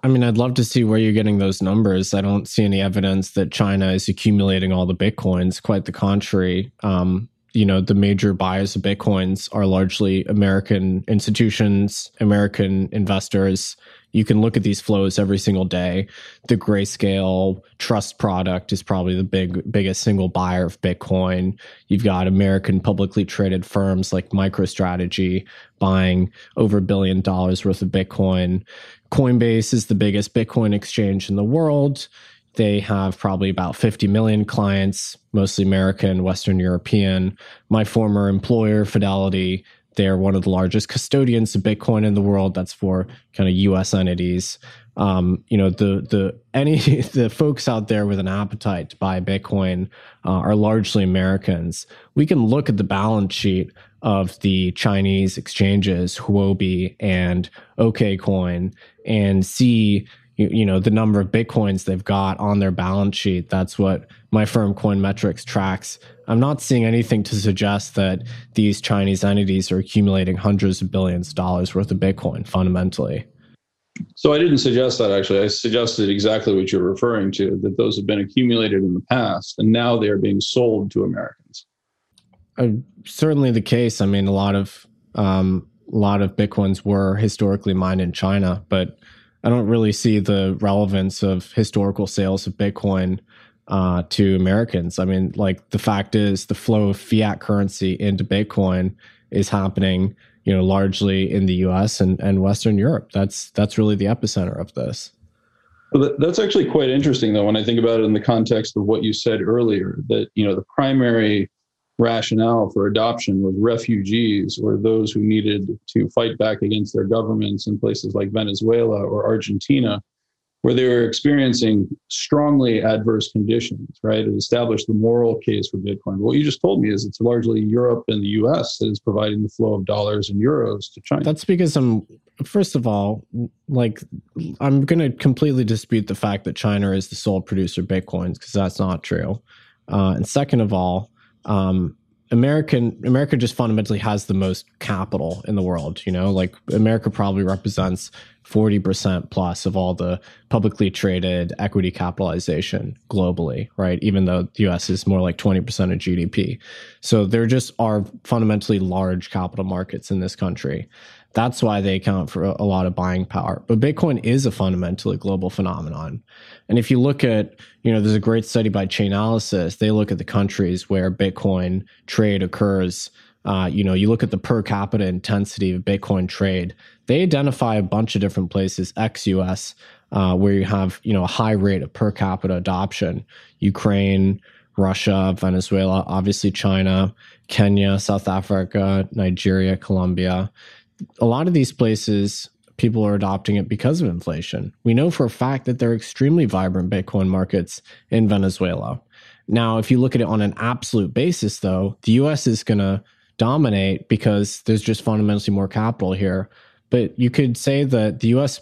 I mean, I'd love to see where you're getting those numbers. I don't see any evidence that China is accumulating all the bitcoins. Quite the contrary. Um, you know, the major buyers of bitcoins are largely American institutions, American investors. You can look at these flows every single day. The Grayscale Trust product is probably the big biggest single buyer of Bitcoin. You've got American publicly traded firms like MicroStrategy buying over a billion dollars worth of Bitcoin. Coinbase is the biggest Bitcoin exchange in the world. They have probably about 50 million clients, mostly American, Western European. My former employer, Fidelity, they're one of the largest custodians of Bitcoin in the world. That's for kind of U.S. entities. Um, you know, the the any <laughs> the folks out there with an appetite to buy Bitcoin uh, are largely Americans. We can look at the balance sheet of the Chinese exchanges, Huobi and OKCoin, and see you, you know the number of bitcoins they've got on their balance sheet. That's what my firm CoinMetrics tracks. I'm not seeing anything to suggest that these Chinese entities are accumulating hundreds of billions of dollars worth of Bitcoin fundamentally. So I didn't suggest that actually. I suggested exactly what you're referring to that those have been accumulated in the past and now they are being sold to Americans. Uh, certainly the case. I mean, a lot of um, a lot of bitcoins were historically mined in China, but I don't really see the relevance of historical sales of Bitcoin uh, to Americans. I mean, like the fact is, the flow of fiat currency into Bitcoin is happening, you know, largely in the U.S. and, and Western Europe. That's that's really the epicenter of this. Well, that's actually quite interesting, though, when I think about it in the context of what you said earlier. That you know, the primary rationale for adoption was refugees or those who needed to fight back against their governments in places like Venezuela or Argentina, where they were experiencing strongly adverse conditions, right? It established the moral case for Bitcoin. What you just told me is it's largely Europe and the US that is providing the flow of dollars and euros to China. That's because I'm, first of all, like, I'm going to completely dispute the fact that China is the sole producer of Bitcoins because that's not true. Uh, and second of all, um, American America just fundamentally has the most capital in the world. You know, like America probably represents forty percent plus of all the publicly traded equity capitalization globally, right? Even though the U.S. is more like twenty percent of GDP, so there just are fundamentally large capital markets in this country. That's why they account for a lot of buying power. But Bitcoin is a fundamentally global phenomenon. And if you look at, you know, there's a great study by Chainalysis. They look at the countries where Bitcoin trade occurs. Uh, you know, you look at the per capita intensity of Bitcoin trade. They identify a bunch of different places, ex-US, uh, where you have, you know, a high rate of per capita adoption. Ukraine, Russia, Venezuela, obviously China, Kenya, South Africa, Nigeria, Colombia a lot of these places people are adopting it because of inflation. We know for a fact that there are extremely vibrant Bitcoin markets in Venezuela. Now, if you look at it on an absolute basis, though, the US is going to dominate because there's just fundamentally more capital here. But you could say that the US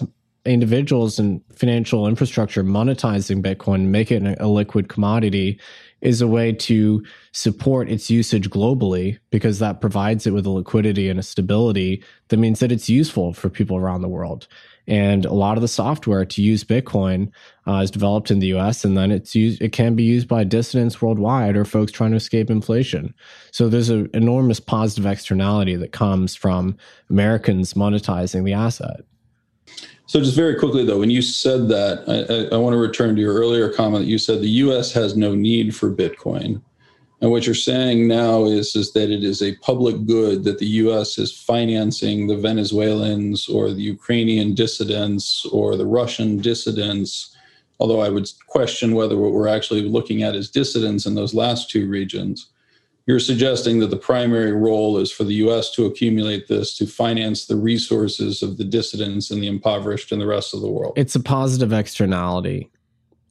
individuals and financial infrastructure monetizing Bitcoin, make it a liquid commodity, is a way to support its usage globally because that provides it with a liquidity and a stability that means that it's useful for people around the world. And a lot of the software to use Bitcoin uh, is developed in the U.S. and then it's used. It can be used by dissidents worldwide or folks trying to escape inflation. So there's an enormous positive externality that comes from Americans monetizing the asset. So, just very quickly though, when you said that, I, I, I want to return to your earlier comment that you said the U.S. has no need for Bitcoin. And what you're saying now is, is that it is a public good that the US is financing the Venezuelans or the Ukrainian dissidents or the Russian dissidents. Although I would question whether what we're actually looking at is dissidents in those last two regions you're suggesting that the primary role is for the US to accumulate this to finance the resources of the dissidents and the impoverished in the rest of the world. It's a positive externality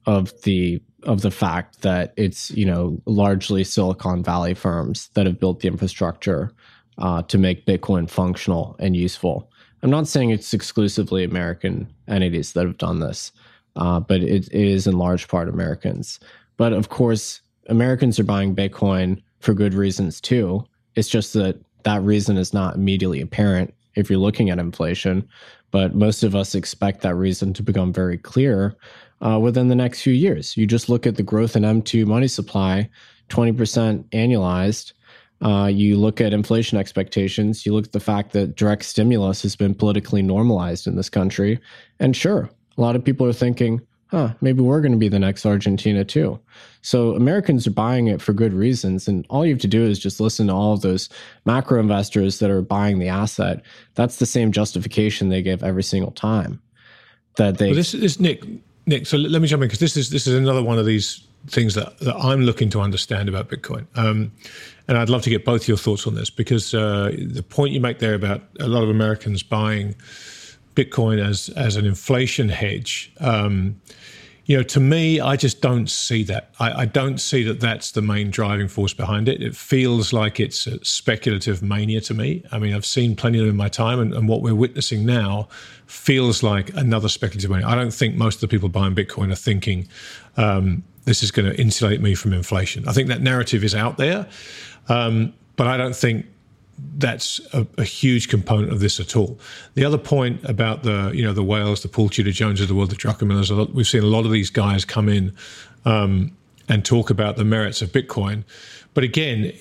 of the of the fact that it's, you know, largely Silicon Valley firms that have built the infrastructure uh, to make Bitcoin functional and useful. I'm not saying it's exclusively American entities that have done this, uh, but it, it is in large part Americans. But of course, Americans are buying Bitcoin for good reasons too. It's just that that reason is not immediately apparent if you're looking at inflation. but most of us expect that reason to become very clear uh, within the next few years. You just look at the growth in M2 money supply, 20% annualized. Uh, you look at inflation expectations. You look at the fact that direct stimulus has been politically normalized in this country. And sure, a lot of people are thinking, huh, maybe we're going to be the next Argentina too. So Americans are buying it for good reasons. And all you have to do is just listen to all of those macro investors that are buying the asset. That's the same justification they give every single time. That they. Well, this is Nic. Nic, so let me jump in because this is this is another one of these things that, that I'm looking to understand about Bitcoin. Um, and I'd love to get both your thoughts on this because uh, the point you make there about a lot of Americans buying Bitcoin as as an inflation hedge. Um, you know, to me, I just don't see that. I, I, don't see that that's the main driving force behind it. It feels like it's a speculative mania to me. I mean, I've seen plenty of them in my time, and, and what we're witnessing now feels like another speculative mania. I don't think most of the people buying Bitcoin are thinking um, this is going to insulate me from inflation. I think that narrative is out there, um, but I don't think that's a, a, huge component of this at all. The other point about the you know the whales, the Paul Tudor Jones of the world, of the Druckenmillers, we've seen a lot of these guys come in um, and talk about the merits of Bitcoin. But again,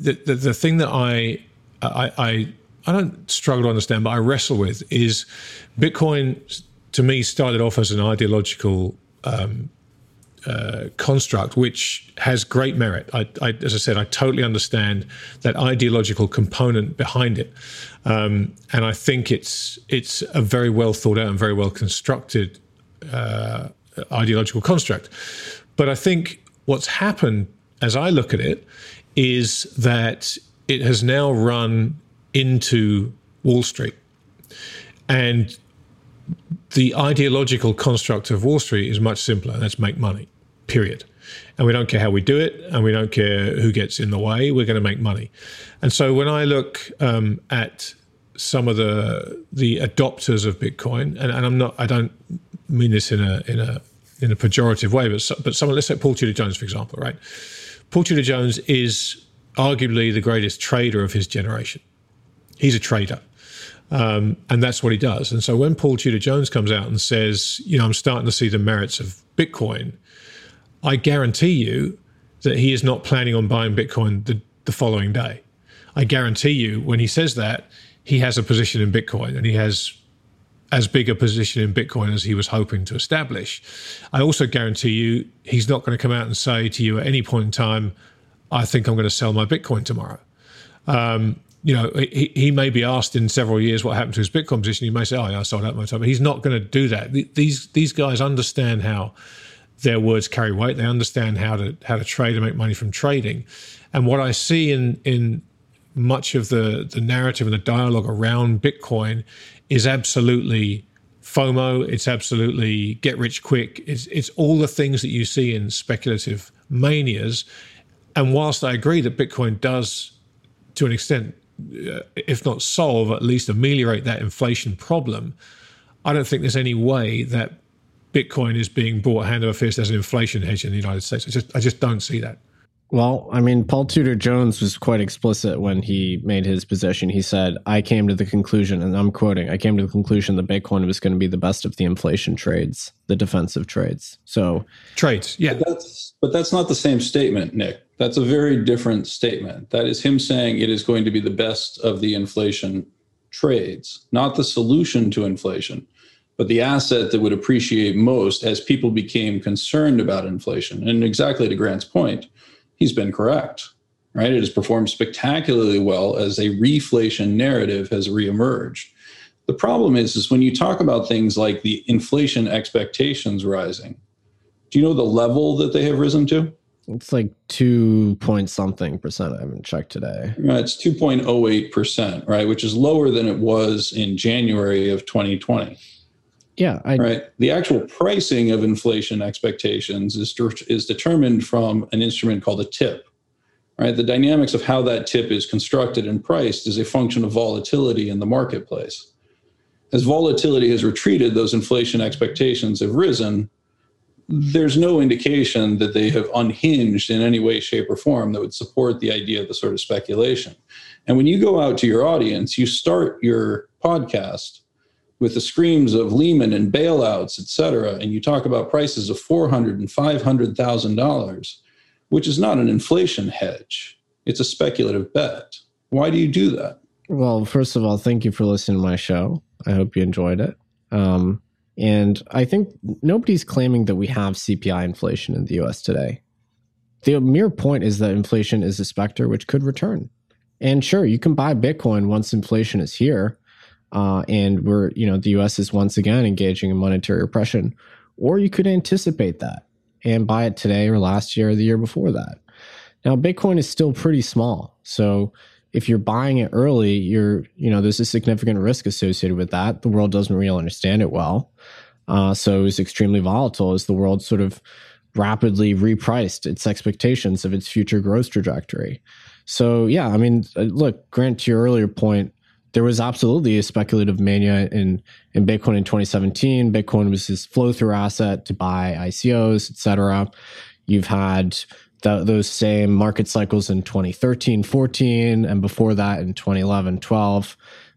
the, the, the thing that I, I I I don't struggle to understand, but I wrestle with is Bitcoin. To me, started off as an ideological um, uh, construct, which has great merit. I, I, as I said, I totally understand that ideological component behind it, um, and I think it's it's a very well thought out and very well constructed uh, ideological construct. But I think what's happened, as I look at it, is that it has now run into Wall Street, and the ideological construct of Wall Street is much simpler. That's make money, period. And we don't care how we do it, and we don't care who gets in the way. We're going to make money. And so when I look um, at some of the the adopters of Bitcoin, and, and, I'm not, I don't mean this in a in a in a pejorative way, but but someone, let's say Paul Tudor Jones, for example, right? Paul Tudor Jones is arguably the greatest trader of his generation. He's a trader. Um, and that's what he does. And so when Paul Tudor Jones comes out and says, you know, I'm starting to see the merits of Bitcoin, I guarantee you that he is not planning on buying Bitcoin the, the following day. I guarantee you when he says that, he has a position in Bitcoin and he has as big a position in Bitcoin as he was hoping to establish. I also guarantee you he's not going to come out and say to you at any point in time, I think I'm going to sell my Bitcoin tomorrow. Um, you know, he, he may be asked in several years what happened to his Bitcoin position. He may say, "Oh, yeah, I sold out my time," but he's not going to do that. These these guys understand how their words carry weight. They understand how to how to trade and make money from trading. And what I see in in much of the the narrative and the dialogue around Bitcoin is absolutely FOMO. It's absolutely get rich quick. It's it's all the things that you see in speculative manias. And whilst I agree that Bitcoin does, to an extent, Uh, if not solve, at least ameliorate that inflation problem, I don't think there's any way that Bitcoin is being bought hand over fist as an inflation hedge in the United States. I just I just don't see that. Well, I mean, Paul Tudor Jones was quite explicit when he made his position. He said, I came to the conclusion, and I'm quoting, I came to the conclusion that Bitcoin was going to be the best of the inflation trades, the defensive trades. So, trades, yeah. But that's, but that's not the same statement, Nic. That's a very different statement. That is him saying it is going to be the best of the inflation trades, not the solution to inflation, but the asset that would appreciate most as people became concerned about inflation. And exactly to Grant's point, he's been correct, right? It has performed spectacularly well as a reflation narrative has reemerged. The problem is, is when you talk about things like the inflation expectations rising, do you know the level that they have risen to? It's like two point something percent. I haven't checked today. Right, it's 2.08 percent, right, which is lower than it was in January of 2020. Yeah, I, right. The actual pricing of inflation expectations is is determined from an instrument called a tip. Right, the dynamics of how that tip is constructed and priced is a function of volatility in the marketplace. As volatility has retreated, those inflation expectations have risen, there's no indication that they have unhinged in any way, shape, or form that would support the idea of the sort of speculation. And when you go out to your audience, you start your podcast with the screams of Lehman and bailouts, et cetera, and you talk about prices of four hundred and five hundred thousand dollars, which is not an inflation hedge; it's a speculative bet. Why do you do that? Well, first of all, thank you for listening to my show. I hope you enjoyed it. Um, and I think nobody's claiming that we have CPI inflation in the US today. The mere point is that inflation is a specter which could return. And sure, you can buy Bitcoin once inflation is here, uh, and we're, you know, the US is once again engaging in monetary oppression. or you could anticipate that and buy it today or last year or the year before that. Now, Bitcoin is still pretty small. So if you're buying it early, you're, you know, there's a significant risk associated with that. The world doesn't really understand it well. Uh, so it's extremely volatile as the world sort of rapidly repriced its expectations of its future growth trajectory. So, yeah, I mean, uh, look, Grant, to your earlier point, there was absolutely a speculative mania in, in Bitcoin in 2017. Bitcoin was this flow through asset to buy ICOs, et cetera. You've had the, those same market cycles in 2013, 14, and before that in 2011, 12.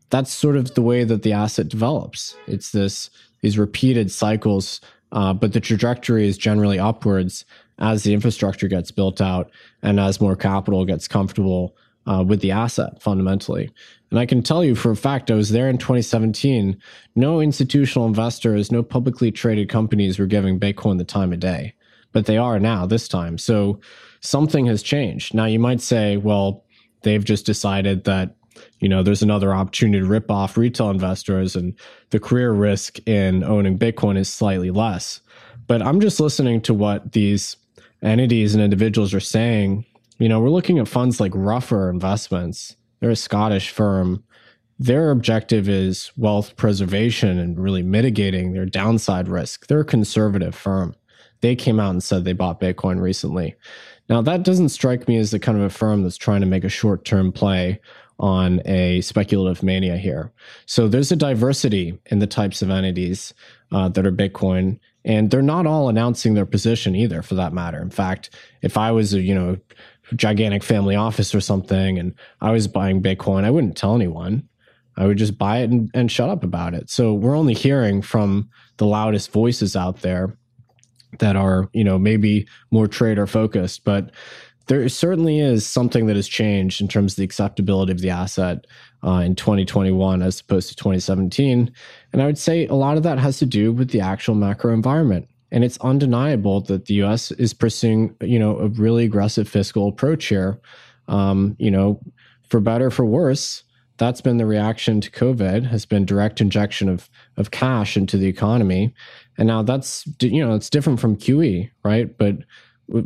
That's sort of the way that the asset develops. It's this these repeated cycles, uh, but the trajectory is generally upwards as the infrastructure gets built out and as more capital gets comfortable uh, with the asset fundamentally. And I can tell you for a fact, I was there in 2017. No institutional investors, no publicly traded companies were giving Bitcoin the time of day but they are now this time. So something has changed. Now you might say, well, they've just decided that you know there's another opportunity to rip off retail investors and the career risk in owning bitcoin is slightly less. But i'm just listening to what these entities and individuals are saying. You know we're looking at funds like Ruffer investments. They're a scottish firm. Their objective is wealth preservation and really mitigating their downside risk. They're a conservative firm they came out and said they bought Bitcoin recently. Now, that doesn't strike me as the kind of a firm that's trying to make a short term play on a speculative mania here. So there's a diversity in the types of entities uh, that are Bitcoin, and they're not all announcing their position either, for that matter. In fact, if I was a you know gigantic family office or something, and I was buying Bitcoin, I wouldn't tell anyone. I would just buy it and, and shut up about it. So we're only hearing from the loudest voices out there that are you know maybe more trader focused but there certainly is something that has changed in terms of the acceptability of the asset uh, in 2021 as opposed to 2017 and i would say a lot of that has to do with the actual macro environment. And it's undeniable that the us is pursuing you know a really aggressive fiscal approach here. Um, you know for better for worse that's been the reaction to COVID has been direct injection of of cash into the economy, and now that's you know it's different from QE, right? But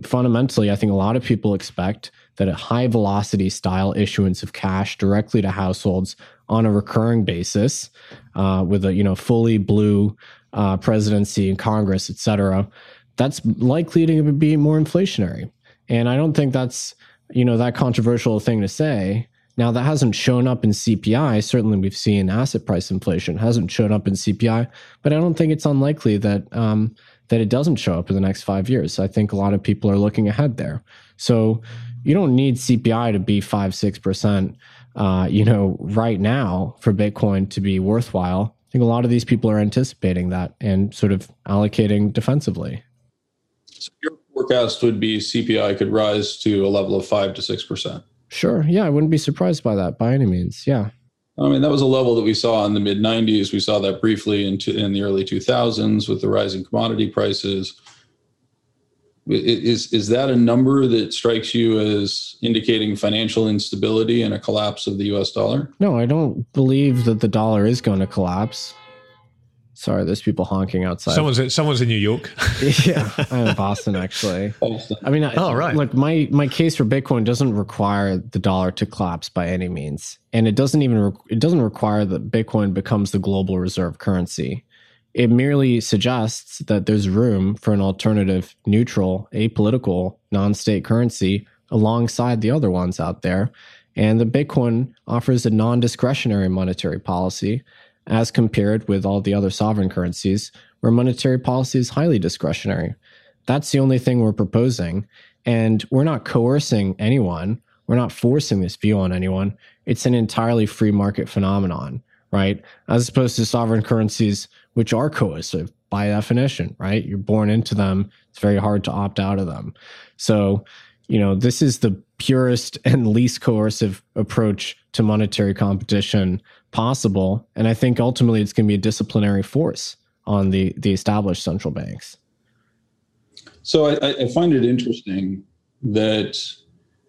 fundamentally, I think a lot of people expect that a high velocity style issuance of cash directly to households on a recurring basis, uh, with a you know fully blue uh, presidency and Congress, et cetera, that's likely to be more inflationary. And I don't think that's you know that controversial thing to say now, that hasn't shown up in CPI. Certainly, we've seen asset price inflation hasn't shown up in CPI, but I don't think it's unlikely that um, that it doesn't show up in the next five years. I think a lot of people are looking ahead there. So you don't need CPI to be five six percent, uh, you know, right now for Bitcoin to be worthwhile. I think a lot of these people are anticipating that and sort of allocating defensively. So your forecast would be CPI could rise to a level of five to six percent. Sure. Yeah, I wouldn't be surprised by that by any means. Yeah. I mean, that was a level that we saw in the mid 90s. We saw that briefly in, in the early 2000s with the rising commodity prices. Is, is that a number that strikes you as indicating financial instability and a collapse of the US dollar? No, I don't believe that the dollar is going to collapse. Sorry, there's people honking outside. Someone's in, someone's in New York. <laughs> <laughs> yeah, I'm in Boston actually. Boston. I mean, oh right. Look, my my case for Bitcoin doesn't require the dollar to collapse by any means, and it doesn't even re- it doesn't require that Bitcoin becomes the global reserve currency. It merely suggests that there's room for an alternative, neutral, apolitical, non-state currency alongside the other ones out there, and the Bitcoin offers a non-discretionary monetary policy as compared with all the other sovereign currencies where monetary policy is highly discretionary. That's the only thing we're proposing. And we're not coercing anyone. We're not forcing this view on anyone. It's an entirely free market phenomenon, right? As opposed to sovereign currencies, which are coercive by definition, right? You're born into them. It's very hard to opt out of them. So, you know, this is the purest and least coercive approach to monetary competition possible. And I think ultimately it's going to be a disciplinary force on the, the established central banks. So I, I find it interesting that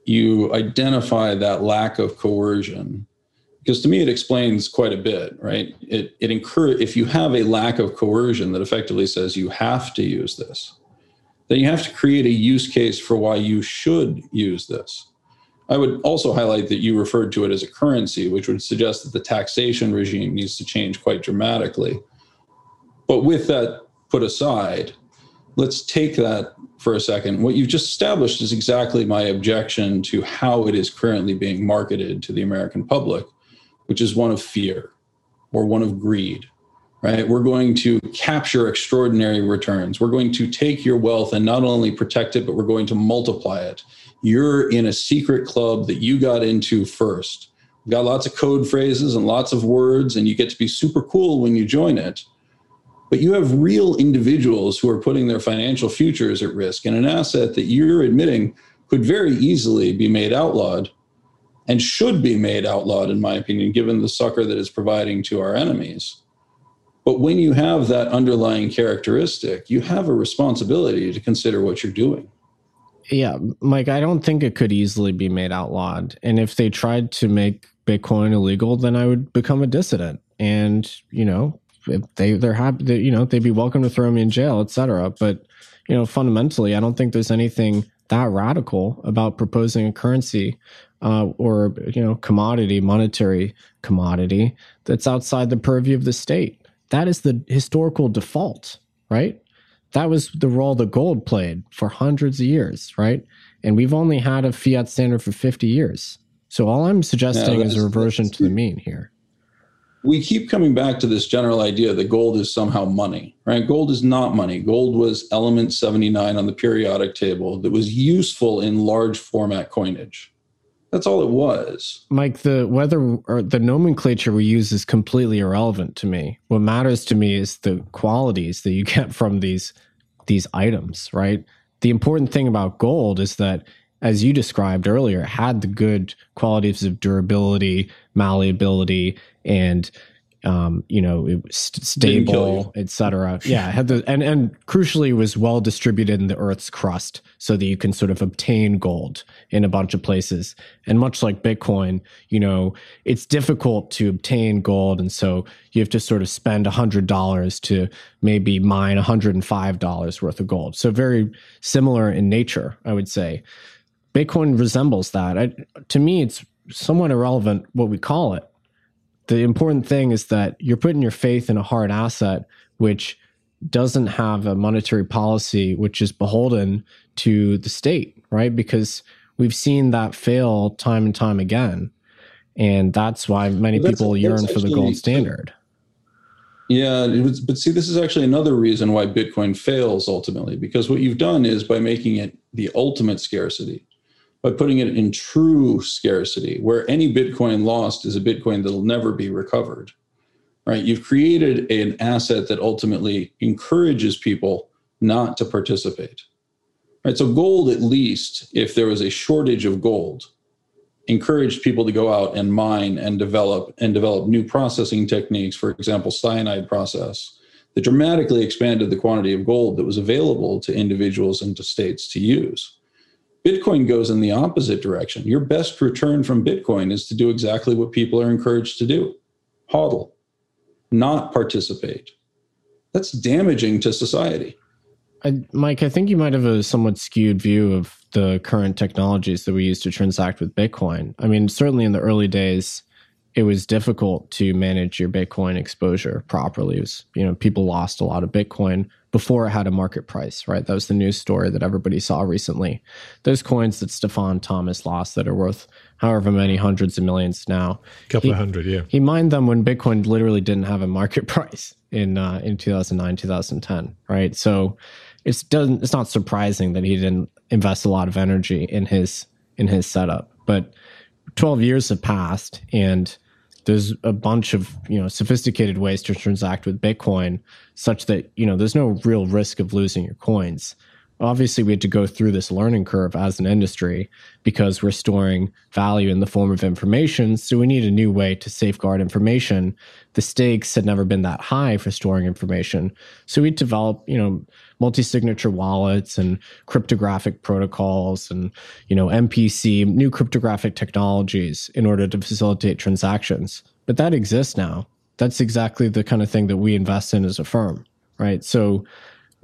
you identify that lack of coercion because to me it explains quite a bit right it, it encourage if you have a lack of coercion that effectively says you have to use this then you have to create a use case for why you should use this i would also highlight that you referred to it as a currency which would suggest that the taxation regime needs to change quite dramatically but with that put aside let's take that for a second. What you've just established is exactly my objection to how it is currently being marketed to the American public, which is one of fear or one of greed. Right? We're going to capture extraordinary returns. We're going to take your wealth and not only protect it, but we're going to multiply it. You're in a secret club that you got into first. We've got lots of code phrases and lots of words, and you get to be super cool when you join it but you have real individuals who are putting their financial futures at risk and an asset that you're admitting could very easily be made outlawed and should be made outlawed in my opinion given the succor that it's providing to our enemies but when you have that underlying characteristic you have a responsibility to consider what you're doing yeah mike i don't think it could easily be made outlawed and if they tried to make bitcoin illegal then i would become a dissident and you know they they're happy you know they'd be welcome to throw me in jail, etc. But you know, fundamentally, I don't think there's anything that radical about proposing a currency uh, or you know commodity, monetary commodity that's outside the purview of the state. That is the historical default, right? That was the role the gold played for hundreds of years, right? And we've only had a fiat standard for 50 years. So all I'm suggesting is a reversion to the mean here we keep coming back to this general idea that gold is somehow money, right? Gold is not money. Gold was element 79 on the periodic table that was useful in large format coinage. That's all it was. Mike, the whether or the nomenclature we use is completely irrelevant to me. What matters to me is the qualities that you <laughs> get from these these items, right? The important thing about gold is that as you described earlier, it had the good qualities of durability, malleability, and um, you know, stable, etc. Yeah, had the and and crucially was well distributed in the Earth's crust, so that you can sort of obtain gold in a bunch of places. And much like Bitcoin, you know, it's difficult to obtain gold, and so you have to sort of spend a hundred dollars to maybe mine hundred and five dollars worth of gold. So very similar in nature, I would say. Bitcoin resembles that. I, to me, it's somewhat irrelevant what we call it. The important thing is that you're putting your faith in a hard asset, which doesn't have a monetary policy which is beholden to the state, right? Because we've seen that fail time and time again. And that's why many that's, people yearn actually, for the gold standard. Yeah, was, but see, this is actually another reason why Bitcoin fails ultimately, because what you've done is by making it the ultimate scarcity, by putting it in true scarcity, where any Bitcoin lost is a Bitcoin that'll never be recovered. Right? You've created an asset that ultimately encourages people not to participate. Right? So gold, at least, if there was a shortage of gold, encouraged people to go out and mine and develop and develop new processing techniques, for example, cyanide process, that dramatically expanded the quantity of gold that was available to individuals and to states to use. Bitcoin goes in the opposite direction. Your best return from Bitcoin is to do exactly what people are encouraged to do hodl, not participate. That's damaging to society. I, Mike, I think you might have a somewhat skewed view of the current technologies that we use to transact with Bitcoin. I mean, certainly in the early days, it was difficult to manage your Bitcoin exposure properly. Was, you know, people lost a lot of Bitcoin before it had a market price, right? That was the news story that everybody saw recently. Those coins that Stefan Thomas lost that are worth however many hundreds of millions now. A couple he, of hundred, yeah. He mined them when Bitcoin literally didn't have a market <laughs> price in uh, in 2009, 2010, right? So it's doesn't it's not surprising that he didn't invest a lot of energy in his in his setup. But 12 years have passed and there's a bunch of you know sophisticated ways to transact with Bitcoin, such that you know there's no real risk of losing your coins obviously we had to go through this learning curve as an industry because we're storing value in the form of information so we need a new way to safeguard information. The stakes had never been that high for storing information. So we developed you know multi-signature wallets and cryptographic protocols and you know mpc new cryptographic technologies in order to facilitate transactions. But that exists now. That's exactly the kind of thing that we invest in as a firm right? So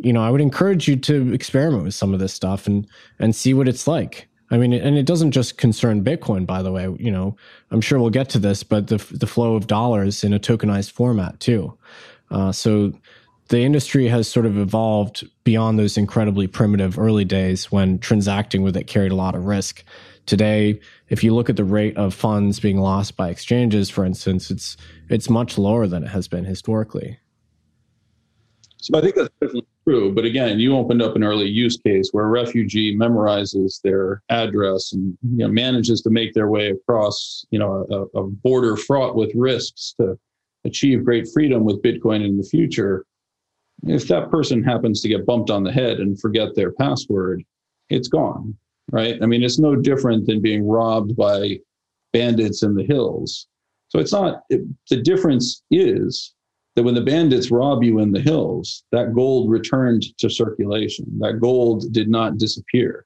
you know, I would encourage you to experiment with some of this stuff and and see what it's like. I mean, and it doesn't just concern Bitcoin, by the way. You know, I'm sure we'll get to this, but the the flow of dollars in a tokenized format too. Uh, so the industry has sort of evolved beyond those incredibly primitive early days when transacting with it carried a lot of risk. Today, if you look at the rate of funds being lost by exchanges, for instance, it's it's much lower than it has been historically. So I think that's definitely true. But again, you opened up an early use case where a refugee memorizes their address and you know, manages to make their way across, you know, a, a border fraught with risks to achieve great freedom with Bitcoin in the future. If that person happens to get bumped on the head and forget their password, it's gone, right? I mean, it's no different than being robbed by bandits in the hills. So it's not, it, the difference is that when the bandits rob you in the hills, that gold returned to circulation. That gold did not disappear.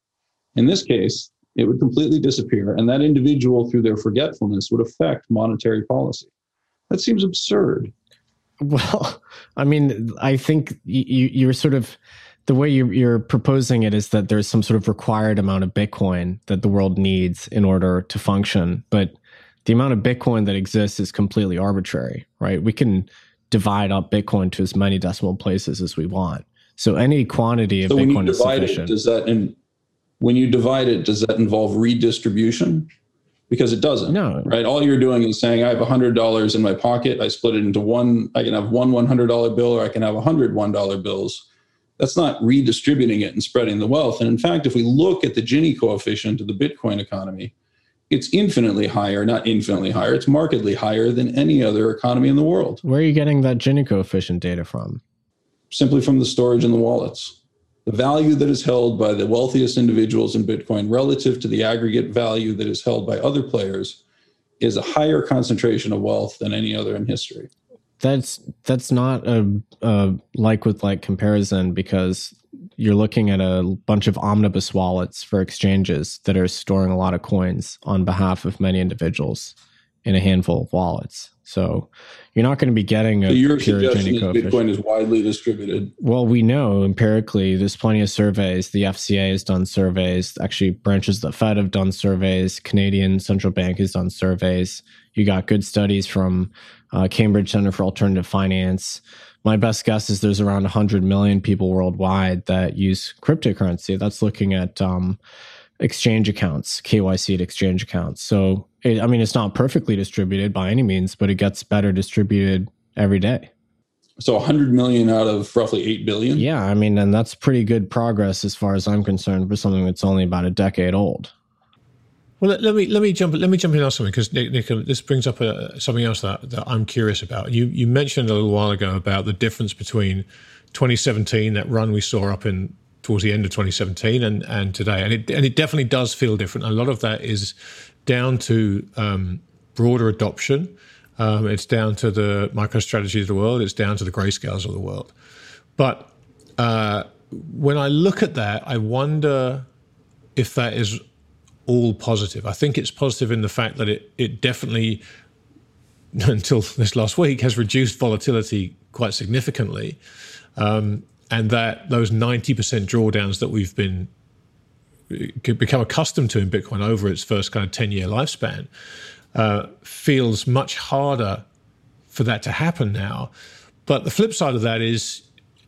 In this case, it would completely disappear, and that individual, through their forgetfulness, would affect monetary policy. That seems absurd. Well, I mean, I think you, you're sort of the way you're, you're, proposing it is that there's some sort of required amount of Bitcoin that the world needs in order to function, but the amount of Bitcoin that exists is completely arbitrary, right? We can divide up Bitcoin to as many decimal places as we want. So any quantity of so Bitcoin when you divide is sufficient. It, does that in, when you divide it, does that involve redistribution? Because it doesn't. No. Right. All you're doing is saying I have hundred dollars in my pocket. I split it into one. I can have one one hundred dollar bill, or I can have a hundred one dollar bills. That's not redistributing it and spreading the wealth. And in fact, if we look at the Gini coefficient of the Bitcoin economy, it's infinitely higher, not infinitely higher, it's markedly higher than any other economy in the world. Where are you getting that Gini coefficient data from? Simply from the storage in the wallets. The value that is held by the wealthiest individuals in Bitcoin relative to the aggregate value that is held by other players is a higher concentration of wealth than any other in history. That's that's not a, a like with like comparison because you're looking at a bunch of omnibus wallets for exchanges that are storing a lot of coins on behalf of many individuals in a handful of wallets. So you're not going to be getting a so your pure suggestion is Bitcoin is widely distributed. Well, we know empirically there's plenty of surveys. The FCA has done surveys. Actually, branches of the Fed have done surveys. Canadian Central Bank has done surveys. You got good studies from uh, Cambridge Center for Alternative Finance my best guess is there's around 100 million people worldwide that use cryptocurrency. That's looking at um, exchange accounts, KYC exchange accounts. So, it, I mean, it's not perfectly distributed by any means, but it gets better distributed every day. So 100 million out of roughly 8 billion? Yeah, I mean, and that's pretty good progress as far as I'm concerned for something that's only about a decade old. Well, let, me let me jump let me jump in on something because Nic, Nic, this brings up a, something else that, that I'm curious about. You you mentioned a little while ago about the difference between 2017, that run we saw up in towards the end of 2017, and and today, and it and it definitely does feel different. A lot of that is down to um, broader adoption. Um, it's down to the MicroStrategies of the world. It's down to the grayscales of the world. But uh, when I look at that, I wonder if that is all positive. I think it's positive in the fact that it, it definitely, <laughs> until this last week, has reduced volatility quite significantly. Um, and that those 90% drawdowns that we've been become accustomed to in Bitcoin over its first kind of 10 year lifespan uh, feels much harder for that to happen now. But the flip side of that is,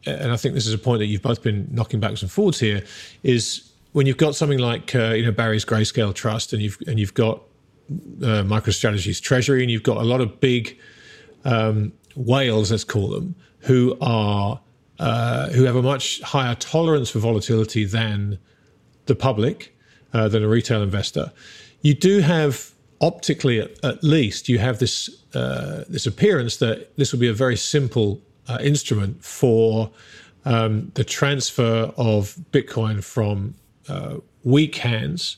and I think this is a point that you've both been knocking backwards and forwards here, is when you've got something like uh, you know Barry's Grayscale Trust, and you've and you've got uh, MicroStrategies Treasury, and you've got a lot of big um, whales, let's call them, who are uh, who have a much higher tolerance for volatility than the public, uh, than a retail investor. You do have optically, at, at, least, you have this uh, this appearance that this will be a very simple uh, instrument for um, the transfer of Bitcoin from uh, weak hands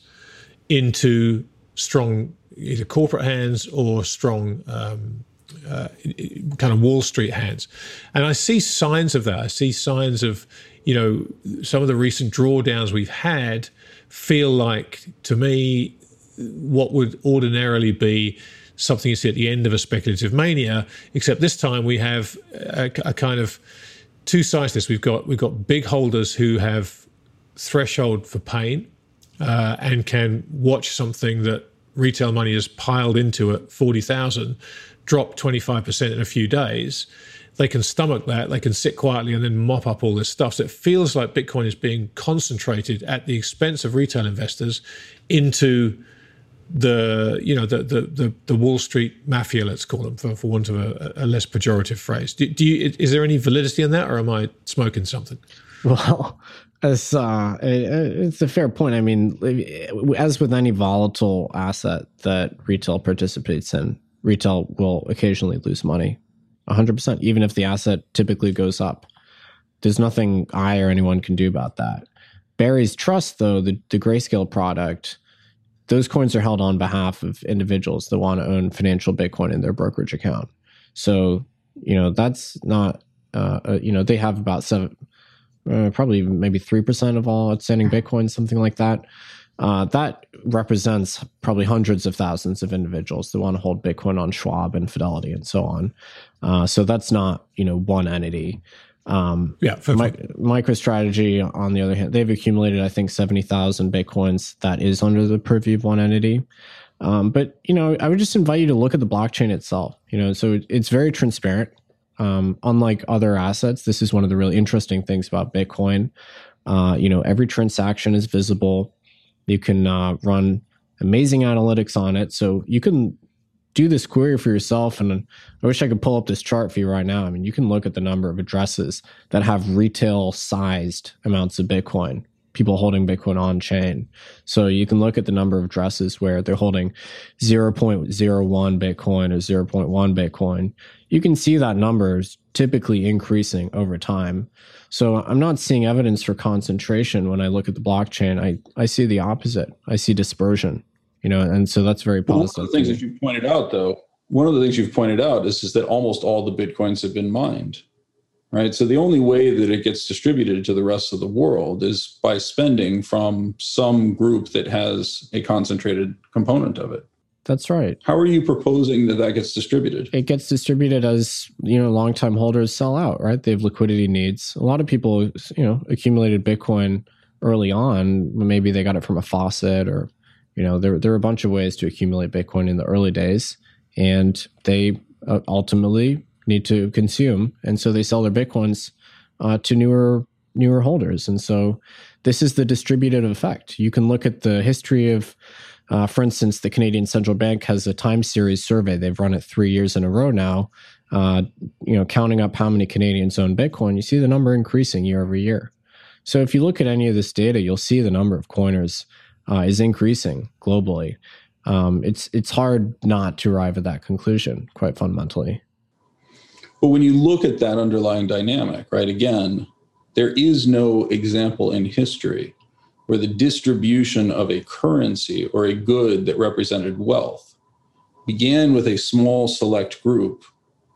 into strong either corporate hands or strong um, uh, kind of Wall Street hands. And I see signs of that. I see signs of, you know, some of the recent drawdowns we've had feel like, to me, what would ordinarily be something you see at the end of a speculative mania, except this time we have a, a kind of two sides to this. We've got we've got big holders who have threshold for pain uh, and can watch something that retail money has piled into at 40,000 drop 25% in a few days, they can stomach that, they can sit quietly and then mop up all this stuff. So it feels like Bitcoin is being concentrated at the expense of retail investors into the you know the the the, the Wall Street mafia, let's call them, for, for want of a, a less pejorative phrase. Do, do, you is there any validity in that, or am I smoking something? <laughs> Well, it's uh, it's a fair point. I mean, as with any volatile asset that retail participates in, retail will occasionally lose money 100% even if the asset typically goes up. There's nothing i or anyone can do about that. Barry's trust though the, the grayscale product those coins are held on behalf of individuals that want to own financial bitcoin in their brokerage account. So you know that's not uh, uh you know they have about seven uh, probably maybe 3% of all outstanding bitcoin something like that uh, that represents probably hundreds of thousands of individuals that want to hold Bitcoin on Schwab and Fidelity and so on. Uh, so that's not you know one entity. Um, yeah, for, my, MicroStrategy, on the other hand, they've accumulated I think seventy thousand bitcoins. That is under the purview of one entity. Um, but you know, I would just invite you to look at the blockchain itself. You know, so it's very transparent. Um, unlike other assets, this is one of the really interesting things about Bitcoin. Uh, you know, every transaction is visible. You can uh, run amazing analytics on it. So you can do this query for yourself. And I wish I could pull up this chart for you right now. I mean, you can look at the number of addresses that have retail sized amounts of Bitcoin, people holding Bitcoin on chain. So you can look at the number of addresses where they're holding 0.01 Bitcoin or 0.1 Bitcoin. You can see that number is typically increasing over time. So I'm not seeing evidence for concentration when I look at the blockchain. I, I see the opposite. I see dispersion, you know, and so that's very positive. one of the things that you pointed out, though, one of the things you've pointed out is, is that almost all the bitcoins have been mined, right? So the only way that it gets distributed to the rest of the world is by spending from some group that has a concentrated component of it. That's right. How are you proposing that that gets distributed? It gets distributed as you know, long-time holders sell out. Right? They have liquidity needs. A lot of people, you know, accumulated Bitcoin early on. Maybe they got it from a faucet, or you know, there there are a bunch of ways to accumulate Bitcoin in the early days, and they uh, ultimately need to consume, and so they sell their bitcoins uh, to newer newer holders. And so, this is the distributed effect. You can look at the history of uh, for instance, the Canadian Central Bank has a time series survey. They've run it three years in a row now. Uh, you know, counting up how many Canadians own Bitcoin, you see the number increasing year over year. So if you look at any of this data, you'll see the number of coiners uh, is increasing globally. Um, it's it's hard not to arrive at that conclusion, quite fundamentally. But when you look at that underlying dynamic, right? Again, there is no example in history where the distribution of a currency or a good that represented wealth began with a small select group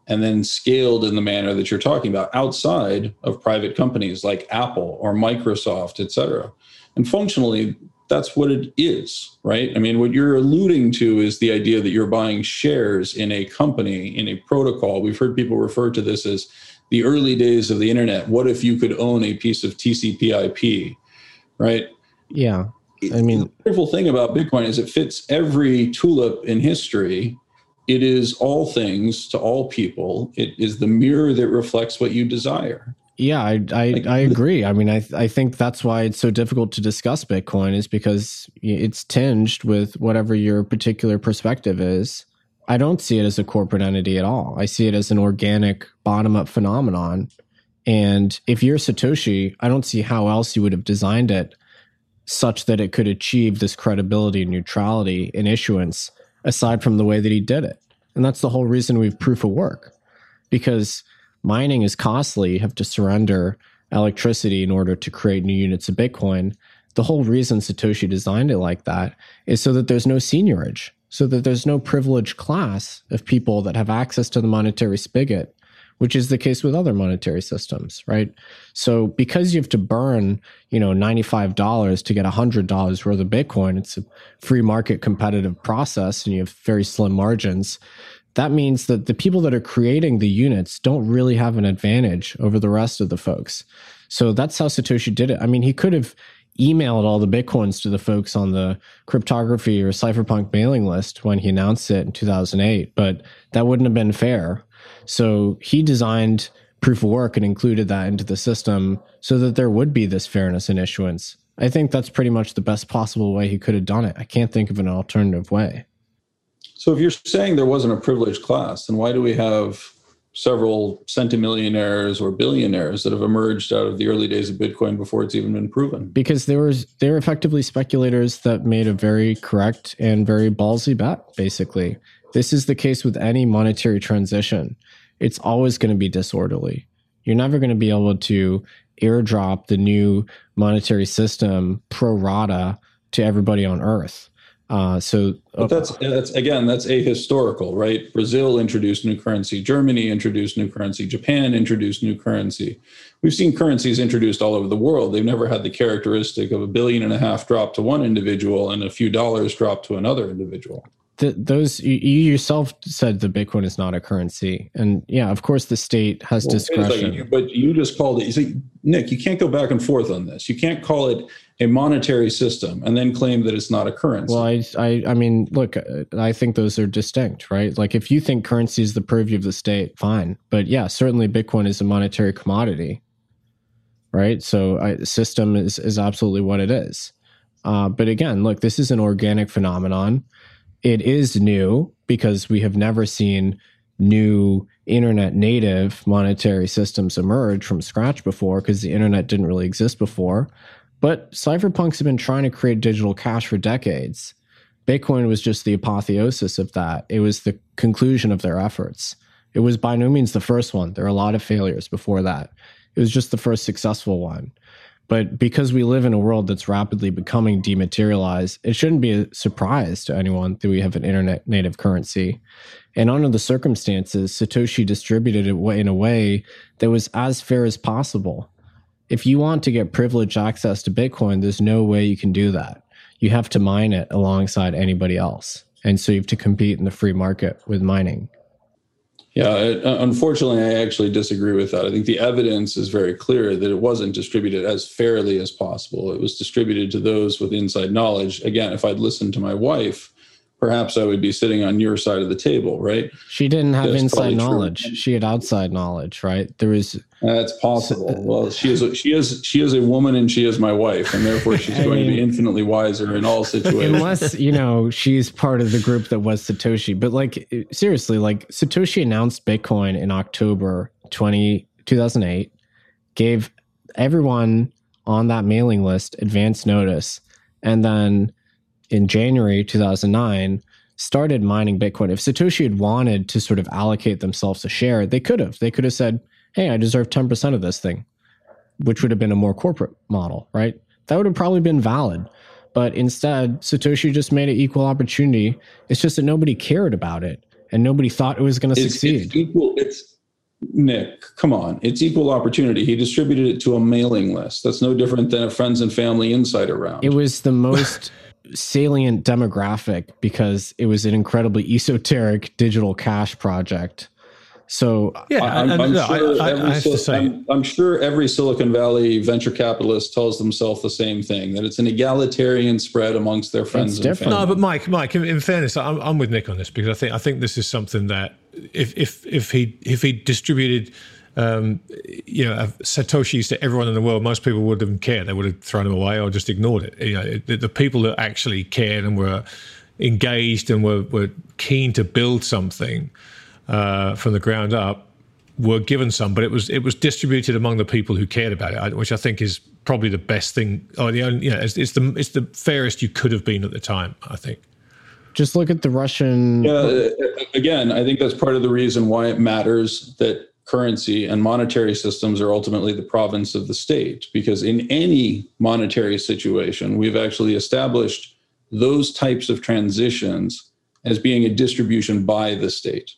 and then scaled in the manner that you're talking about outside of private companies like Apple or Microsoft, et cetera. And functionally, that's what it is, right? I mean, what you're alluding to is the idea that you're buying shares in a company, in a protocol. We've heard people refer to this as the early days of the internet. What if you could own a piece of TCP/IP, right? Yeah. I mean, the wonderful thing about Bitcoin is it fits every tulip in history. It is all things to all people. It is the mirror that reflects what you desire. Yeah, I I, like, I agree. I mean, I I think that's why it's so difficult to discuss Bitcoin is because it's tinged with whatever your particular perspective is. I don't see it as a corporate entity at all. I see it as an organic bottom up phenomenon. And if you're Satoshi, I don't see how else you would have designed it such that it could achieve this credibility and neutrality in issuance aside from the way that he did it. And that's the whole reason we've proof of work because mining is costly. You have to surrender electricity in order to create new units of Bitcoin. The whole reason Satoshi designed it like that is so that there's no seigniorage, so that there's no privileged class of people that have access to the monetary spigot which is the case with other monetary systems, right? So because you have to burn, you know, $95 to get $100 worth of Bitcoin, it's a free market competitive process and you have very slim margins. That means that the people that are creating the units don't really have an advantage over the rest of the folks. So that's how Satoshi did it. I mean, he could have emailed all the bitcoins to the folks on the cryptography or cypherpunk mailing list when he announced it in 2008 but that wouldn't have been fair so he designed proof of work and included that into the system so that there would be this fairness in issuance. I think that's pretty much the best possible way he could have done it. I can't think of an alternative way. So if you're saying there wasn't a privileged class, then why do we have several centimillionaires or billionaires that have emerged out of the early days of Bitcoin before it's even been proven? Because there was they're effectively speculators that made a very correct and very ballsy bet, basically. This is the case with any monetary transition. It's always going to be disorderly. You're never going to be able to airdrop the new monetary system pro rata to everybody on Earth. Uh, so, but that's that's again that's ahistorical, right? Brazil introduced new currency, Germany introduced new currency, Japan introduced new currency. We've seen currencies introduced all over the world. They've never had the characteristic of a billion and a half drop to one individual and a few dollars drop to another individual the, those you, yourself said the Bitcoin is not a currency, and yeah, of course the state has well, discretion. You, but you just called it. You see, Nic, you can't go back and forth on this. You can't call it a monetary system and then claim that it's not a currency. Well, I, I, I mean, look, I think those are distinct, right? Like, if you think currency is the purview of the state, fine. But yeah, certainly Bitcoin is a monetary commodity, right? So, I, system is is absolutely what it is. Uh, but again, look, this is an organic phenomenon it is new because we have never seen new internet native monetary systems emerge from scratch before because the internet didn't really exist before. But cypherpunks have been trying to create digital cash for decades. Bitcoin was just the apotheosis of that. It was the conclusion of their efforts. It was by no means the first one. There are a lot of failures before that. It was just the first successful one. But because we live in a world that's rapidly becoming dematerialized, it shouldn't be a surprise to anyone that we have an internet native currency. And under the circumstances, Satoshi distributed it in a way that was as fair as possible. If you want to get privileged access to Bitcoin, there's no way you can do that. You have to mine it alongside anybody else. And so you have to compete in the free market with mining. Yeah, uh, unfortunately, I actually disagree with that. I think the evidence is very clear that it wasn't distributed as fairly as possible. It was distributed to those with inside knowledge. Again, if I'd listened to my wife, perhaps I would be sitting on your side of the table, right? She didn't have That's inside knowledge. True. She had outside knowledge, right? There was That's possible. Well, she is a, she is she is a woman and she is my wife, and therefore she's <laughs> going mean, to be infinitely wiser in all situations. Unless, you know, she's part of the group that was Satoshi. But like seriously, like Satoshi announced Bitcoin in October 20, 2008, gave everyone on that mailing list advance notice, and then in January 2009 started mining Bitcoin. If Satoshi had wanted to sort of allocate themselves a share, they could have. They could have said, hey, I deserve 10% of this thing, which would have been a more corporate model, right? That would have probably been valid. But instead, Satoshi just made it equal opportunity. It's just that nobody cared about it and nobody thought it was going to succeed. It's equal. It's Nic, come on. It's equal opportunity. He distributed it to a mailing list. That's no different than a friends and family insider round. It was the most <laughs> salient demographic because it was an incredibly esoteric digital cash project. So yeah, I'm, I'm, no, sure I, I, I say, I'm, I'm, sure every Silicon Valley venture capitalist tells themselves the same thing that it's an egalitarian spread amongst their friends. It's different. No, but Mike, Mike, in, in fairness, I'm, I'm with Nic on this because I think I think this is something that if if if he if he distributed um, you know, Satoshis to everyone in the world, most people wouldn't care. They would have thrown them away or just ignored it. You know, the, the people that actually cared and were engaged and were, were keen to build something uh, from the ground up were given some, but it was it was distributed among the people who cared about it, which I think is probably the best thing. Or the only, you know, it's, it's the it's the fairest you could have been at the time. I think. just look at the Russian. Yeah, uh, again, I think that's part of the reason why it matters that currency and monetary systems are ultimately the province of the state. Because in any monetary situation, we've actually established those types of transitions as being a distribution by the state.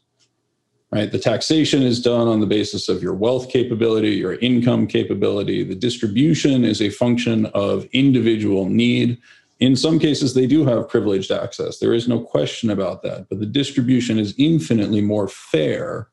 Right? The taxation is done on the basis of your wealth capability, your income capability. The distribution is a function of individual need in some cases, they do have privileged access. There is no question about that. But the distribution is infinitely more fair,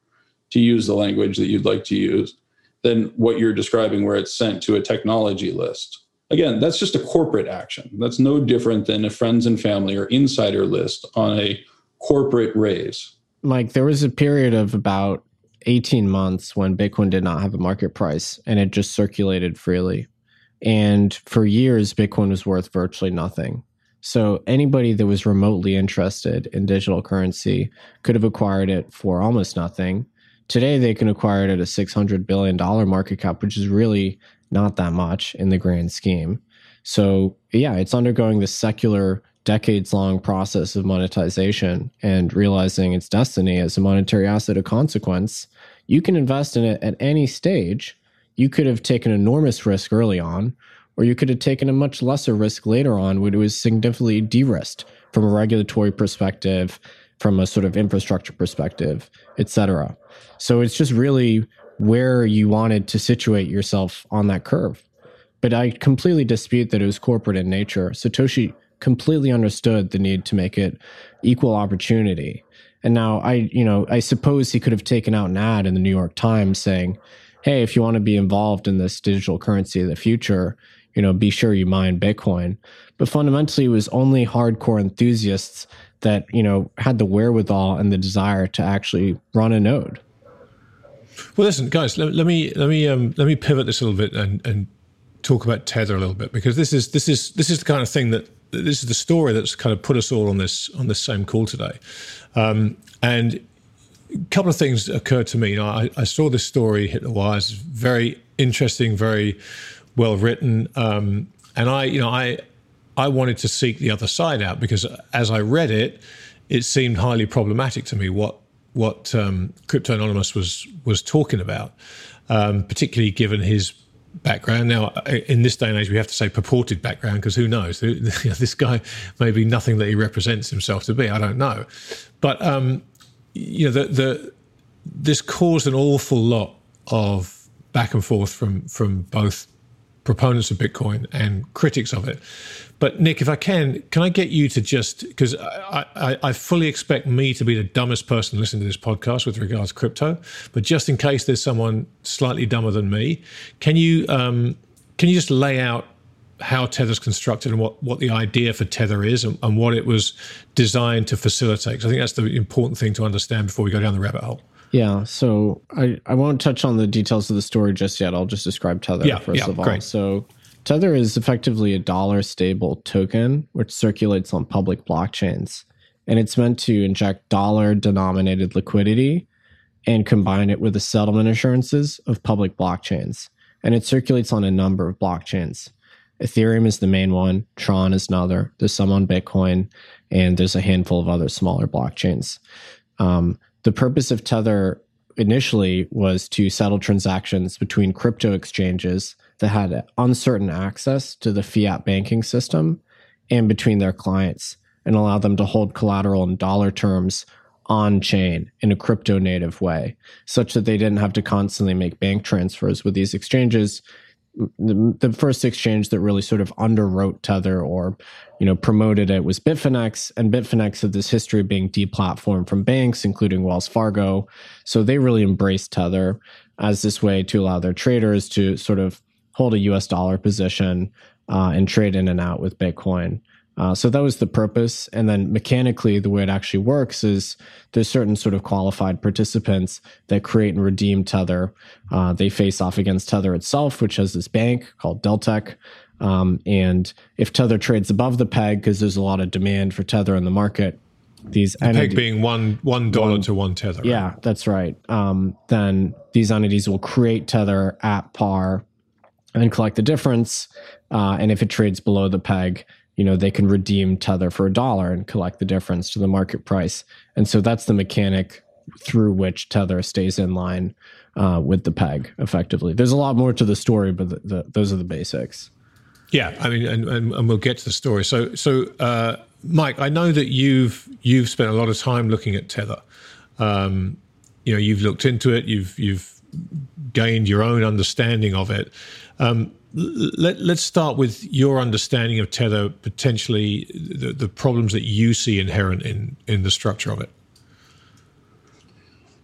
to use the language that you'd like to use, than what you're describing, where it's sent to a technology list. Again, that's just a corporate action. That's no different than a friends and family or insider list on a corporate raise. Mike, there was a period of about 18 months when Bitcoin did not have a market price and it just circulated freely. And for years, Bitcoin was worth virtually nothing. So anybody that was remotely interested in digital currency could have acquired it for almost nothing. Today, they can acquire it at a $600 billion market cap, which is really not that much in the grand scheme. So, yeah, it's undergoing this secular, decades long process of monetization and realizing its destiny as a monetary asset of consequence. You can invest in it at any stage you could have taken enormous risk early on, or you could have taken a much lesser risk later on when it was significantly de-risked from a regulatory perspective, from a sort of infrastructure perspective, et cetera. So it's just really where you wanted to situate yourself on that curve. But I completely dispute that it was corporate in nature. Satoshi completely understood the need to make it equal opportunity. And now I, you know, I suppose he could have taken out an ad in the New York Times saying, hey, if you want to be involved in this digital currency of the future, you know, be sure you mine Bitcoin. But fundamentally, it was only hardcore enthusiasts that, you know, had the wherewithal and the desire to actually run a node. Well, listen, guys, let, let me let me um, let me pivot this a little bit and, and talk about Tether a little bit because this is this is this is the kind of thing that this is the story that's kind of put us all on this on this same call today. Um, and a couple of things occurred to me. You know, I, I saw this story hit the wires. Very interesting, very well written, um, and I, you know, I I wanted to seek the other side out because as I read it, it seemed highly problematic to me what what um, Crypto Anonymous was was talking about, um, particularly given his background. Now, in this day and age, we have to say purported background because who knows? <laughs> This guy may be nothing that he represents himself to be. I don't know, but um, you know, the, the this caused an awful lot of back and forth from from both proponents of Bitcoin and critics of it. But Nic, if I can, can I get you to just because I, I, I, fully expect me to be the dumbest person listening to this podcast with regards to crypto, but just in case there's someone slightly dumber than me, can you um, can you just lay out how Tether's constructed and what, what the idea for Tether is and, and what it was designed to facilitate. Because I think that's the important thing to understand before we go down the rabbit hole. Yeah, so I, I won't touch on the details of the story just yet. I'll just describe Tether yeah, first yeah, of all. Great. So Tether is effectively a dollar stable token which circulates on public blockchains. And it's meant to inject dollar denominated liquidity and combine it with the settlement assurances of public blockchains. And it circulates on a number of blockchains. Ethereum is the main one, Tron is another. There's some on Bitcoin, and there's a handful of other smaller blockchains. Um, the purpose of Tether initially was to settle transactions between crypto exchanges that had uncertain access to the fiat banking system and between their clients and allow them to hold collateral in dollar terms on chain in a crypto native way, such that they didn't have to constantly make bank transfers with these exchanges the, the first exchange that really sort of underwrote Tether or you know promoted it was Bitfinex, and Bitfinex had this history of being deplatformed from banks, including Wells Fargo. So they really embraced Tether as this way to allow their traders to sort of hold a U.S. dollar position uh, and trade in and out with Bitcoin. Uh, so that was the purpose. And then mechanically, the way it actually works is there's certain sort of qualified participants that create and redeem Tether. Uh, they face off against Tether itself, which has this bank called Deltec. Um, and if Tether trades above the peg, because there's a lot of demand for Tether in the market, these the peg being one one dollar to one tether. Right? Yeah, that's right. Um, then these entities will create tether at par and collect the difference. Uh, and if it trades below the peg, you know they can redeem tether for a dollar and collect the difference to the market price. And so that's the mechanic through which tether stays in line uh, with the peg effectively. There's a lot more to the story but the, the, those are the basics. Yeah i mean and, and, and, we'll get to the story. So so uh, mike i know that you've you've spent a lot of time looking at tether. Um, you know you've looked into it. You've you've gained your own understanding of it. Um, let, us start with your understanding of tether, potentially the, the problems that you see inherent in, in the structure of it.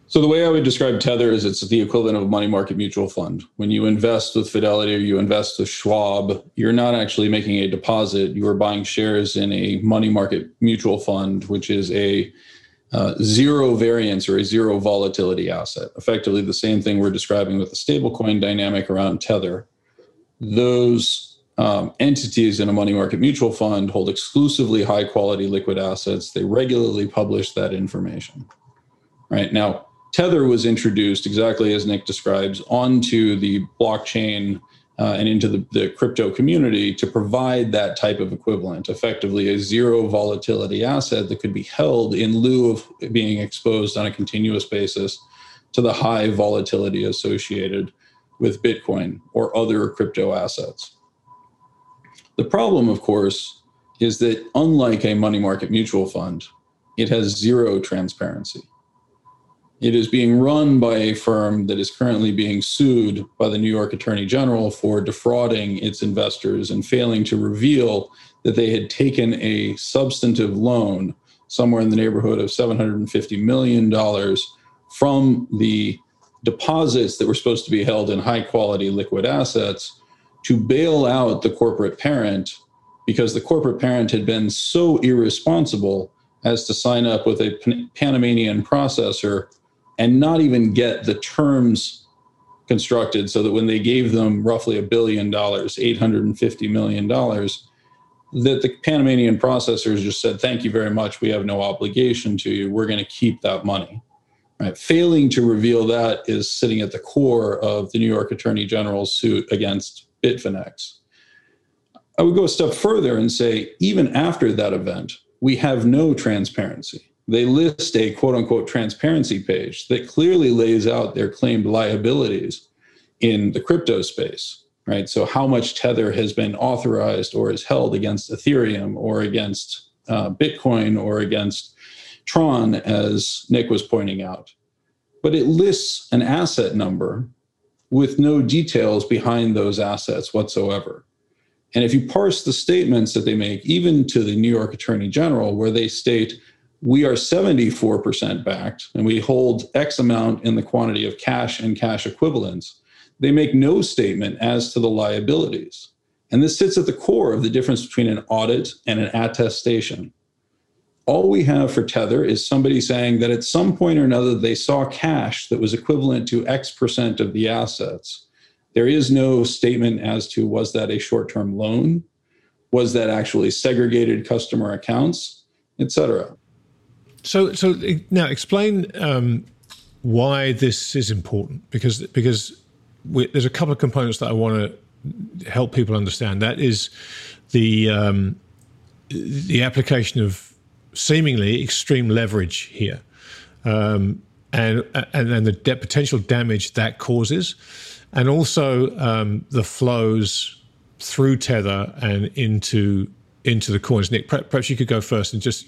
So the way I would describe Tether is it's the equivalent of a money market mutual fund. When you invest with Fidelity or you invest with Schwab, you're not actually making a deposit. You are buying shares in a money market mutual fund, which is a uh, zero variance or a zero volatility asset. Effectively, the same thing we're describing with the stablecoin dynamic around Tether those um, entities in a money market mutual fund hold exclusively high quality liquid assets. They regularly publish that information. Right now, Tether was introduced exactly as Nic describes onto the blockchain uh, and into the, the crypto community to provide that type of equivalent, effectively a zero volatility asset that could be held in lieu of being exposed on a continuous basis to the high volatility associated with Bitcoin or other crypto assets. The problem, of course, is that unlike a money market mutual fund, it has zero transparency. It is being run by a firm that is currently being sued by the New York Attorney General for defrauding its investors and failing to reveal that they had taken a substantive loan somewhere in the neighborhood of $750 million from the deposits that were supposed to be held in high quality liquid assets to bail out the corporate parent because the corporate parent had been so irresponsible as to sign up with a Panamanian processor and not even get the terms constructed so that when they gave them roughly a billion dollars, $850 million, that the Panamanian processors just said, Thank you very much. We have no obligation to you. We're going to keep that money. Right? Failing to reveal that is sitting at the core of the New York Attorney General's suit against Bitfinex. I would go a step further and say, even after that event, we have no transparency. They list a quote unquote transparency page that clearly lays out their claimed liabilities in the crypto space, right? So, how much Tether has been authorized or is held against Ethereum or against uh, Bitcoin or against Tron, as Nic was pointing out. But it lists an asset number with no details behind those assets whatsoever. And if you parse the statements that they make, even to the New York Attorney General, where they state, we are 74% backed and we hold X amount in the quantity of cash and cash equivalents, they make no statement as to the liabilities. And this sits at the core of the difference between an audit and an attestation all we have for Tether is somebody saying that at some point or another they saw cash that was equivalent to X percent of the assets. There is no statement as to was that a short term loan? Was that actually segregated customer accounts, etc. So, so now explain um, why this is important because because we, there's a couple of components that I want to help people understand. That is the um, the application of seemingly extreme leverage here, um, and and then the de- potential damage that causes, and also um, the flows through Tether and into into the coins. Nic, perhaps you could go first and just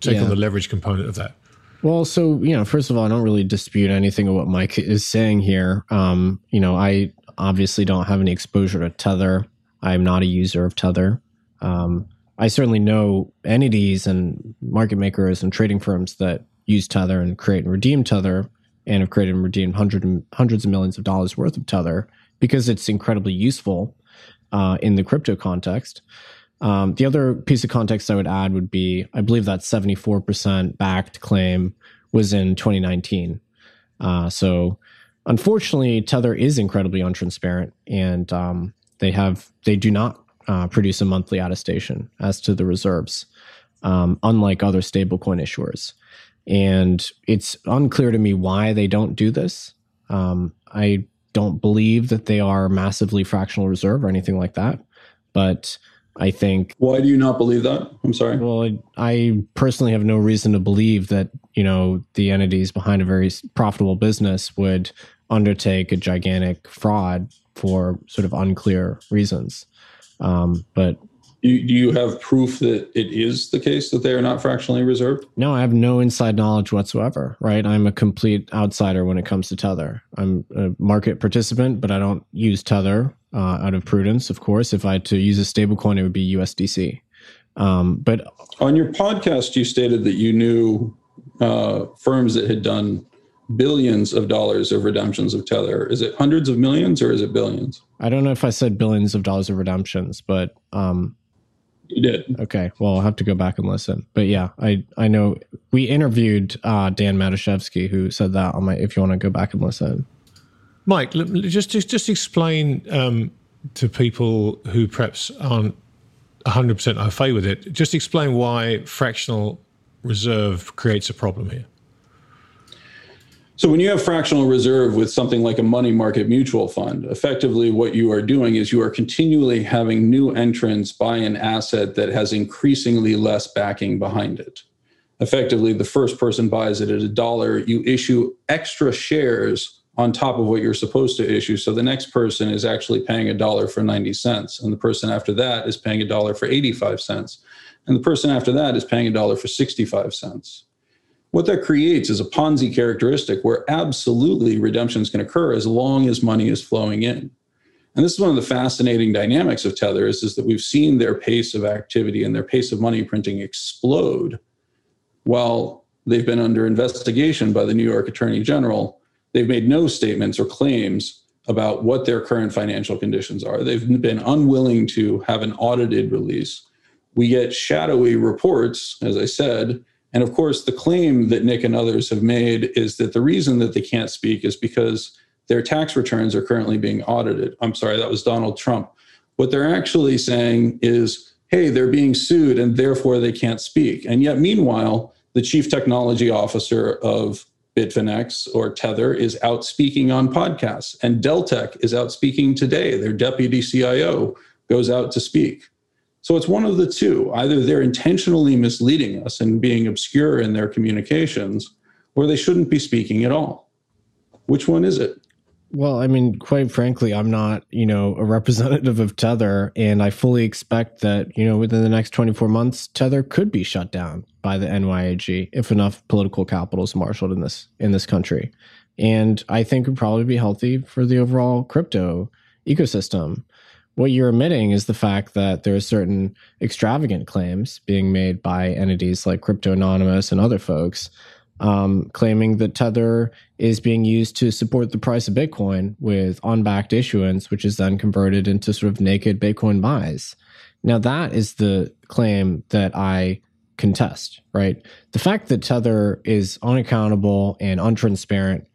take yeah. on the leverage component of that. Well, so you know, first of all, I don't really dispute anything of what Mike is saying here. Um, you know, I obviously don't have any exposure to Tether. I'm not a user of Tether. Um, I certainly know entities and market makers and trading firms that use Tether and create and redeem Tether and have created and redeemed hundred and, hundreds of millions of dollars worth of Tether because it's incredibly useful uh, in the crypto context. Um, the other piece of context I would add would be I believe that 74% backed claim was in 2019. Uh, so unfortunately, Tether is incredibly untransparent and um, they have they do not uh, produce a monthly attestation as to the reserves, um, unlike other stablecoin issuers. And it's unclear to me why they don't do this. Um, I don't believe that they are massively fractional reserve or anything like that. But I think. Why do you not believe that? I'm sorry. Well, I, I personally have no reason to believe that you know the entities behind a very profitable business would undertake a gigantic fraud for sort of unclear reasons. Um, but do you, do you have proof that it is the case that they are not fractionally reserved? No, I have no inside knowledge whatsoever, right? I'm a complete outsider when it comes to Tether. I'm a market participant, but I don't use Tether uh, out of prudence, of course. If I had to use a stablecoin, it would be USDC. Um, but on your podcast, you stated that you knew uh, firms that had done billions of dollars of redemptions of Tether. Is it hundreds of millions or is it billions? I don't know if I said billions of dollars of redemptions, but um, you did. Okay. Well, I'll have to go back and listen. But yeah, I I know we interviewed uh, Dan Matuszewski who said that on my. If you want to go back and listen, Mike, just just just explain um, to people who perhaps aren't 100 percent au fait with it. Just explain why fractional reserve creates a problem here. So when you have fractional reserve with something like a money market mutual fund, effectively what you are doing is you are continually having new entrants buy an asset that has increasingly less backing behind it. Effectively, the first person buys it at a dollar, you issue extra shares on top of what you're supposed to issue. So the next person is actually paying a dollar for 90 cents, and the person after that is paying a dollar for 85 cents, and the person after that is paying a dollar for 65 cents. What that creates is a Ponzi characteristic where absolutely redemptions can occur as long as money is flowing in. And this is one of the fascinating dynamics of Tether is, is that we've seen their pace of activity and their pace of money printing explode while they've been under investigation by the New York Attorney General. They've made no statements or claims about what their current financial conditions are. They've been unwilling to have an audited release. We get shadowy reports, as I said, and of course, the claim that Nic and others have made is that the reason that they can't speak is because their tax returns are currently being audited. I'm sorry, that was Donald Trump. What they're actually saying is, hey, they're being sued and therefore they can't speak. And yet, meanwhile, the chief technology officer of Bitfinex or Tether is out speaking on podcasts, and Deltec is out speaking today. Their deputy CIO goes out to speak. So it's one of the two. Either they're intentionally misleading us and being obscure in their communications, or they shouldn't be speaking at all. Which one is it? Well, I mean, quite frankly, I'm not, you know, a representative of Tether, and I fully expect that, you know, within the next 24 months, Tether could be shut down by the NYAG if enough political capital is marshaled in this in this country. And I think would probably be healthy for the overall crypto ecosystem what you're omitting is the fact that there are certain extravagant claims being made by entities like Crypto Anonymous and other folks, um, claiming that Tether is being used to support the price of Bitcoin with unbacked issuance, which is then converted into sort of naked Bitcoin buys. Now, that is the claim that I contest, right? The fact that Tether is unaccountable and untransparent,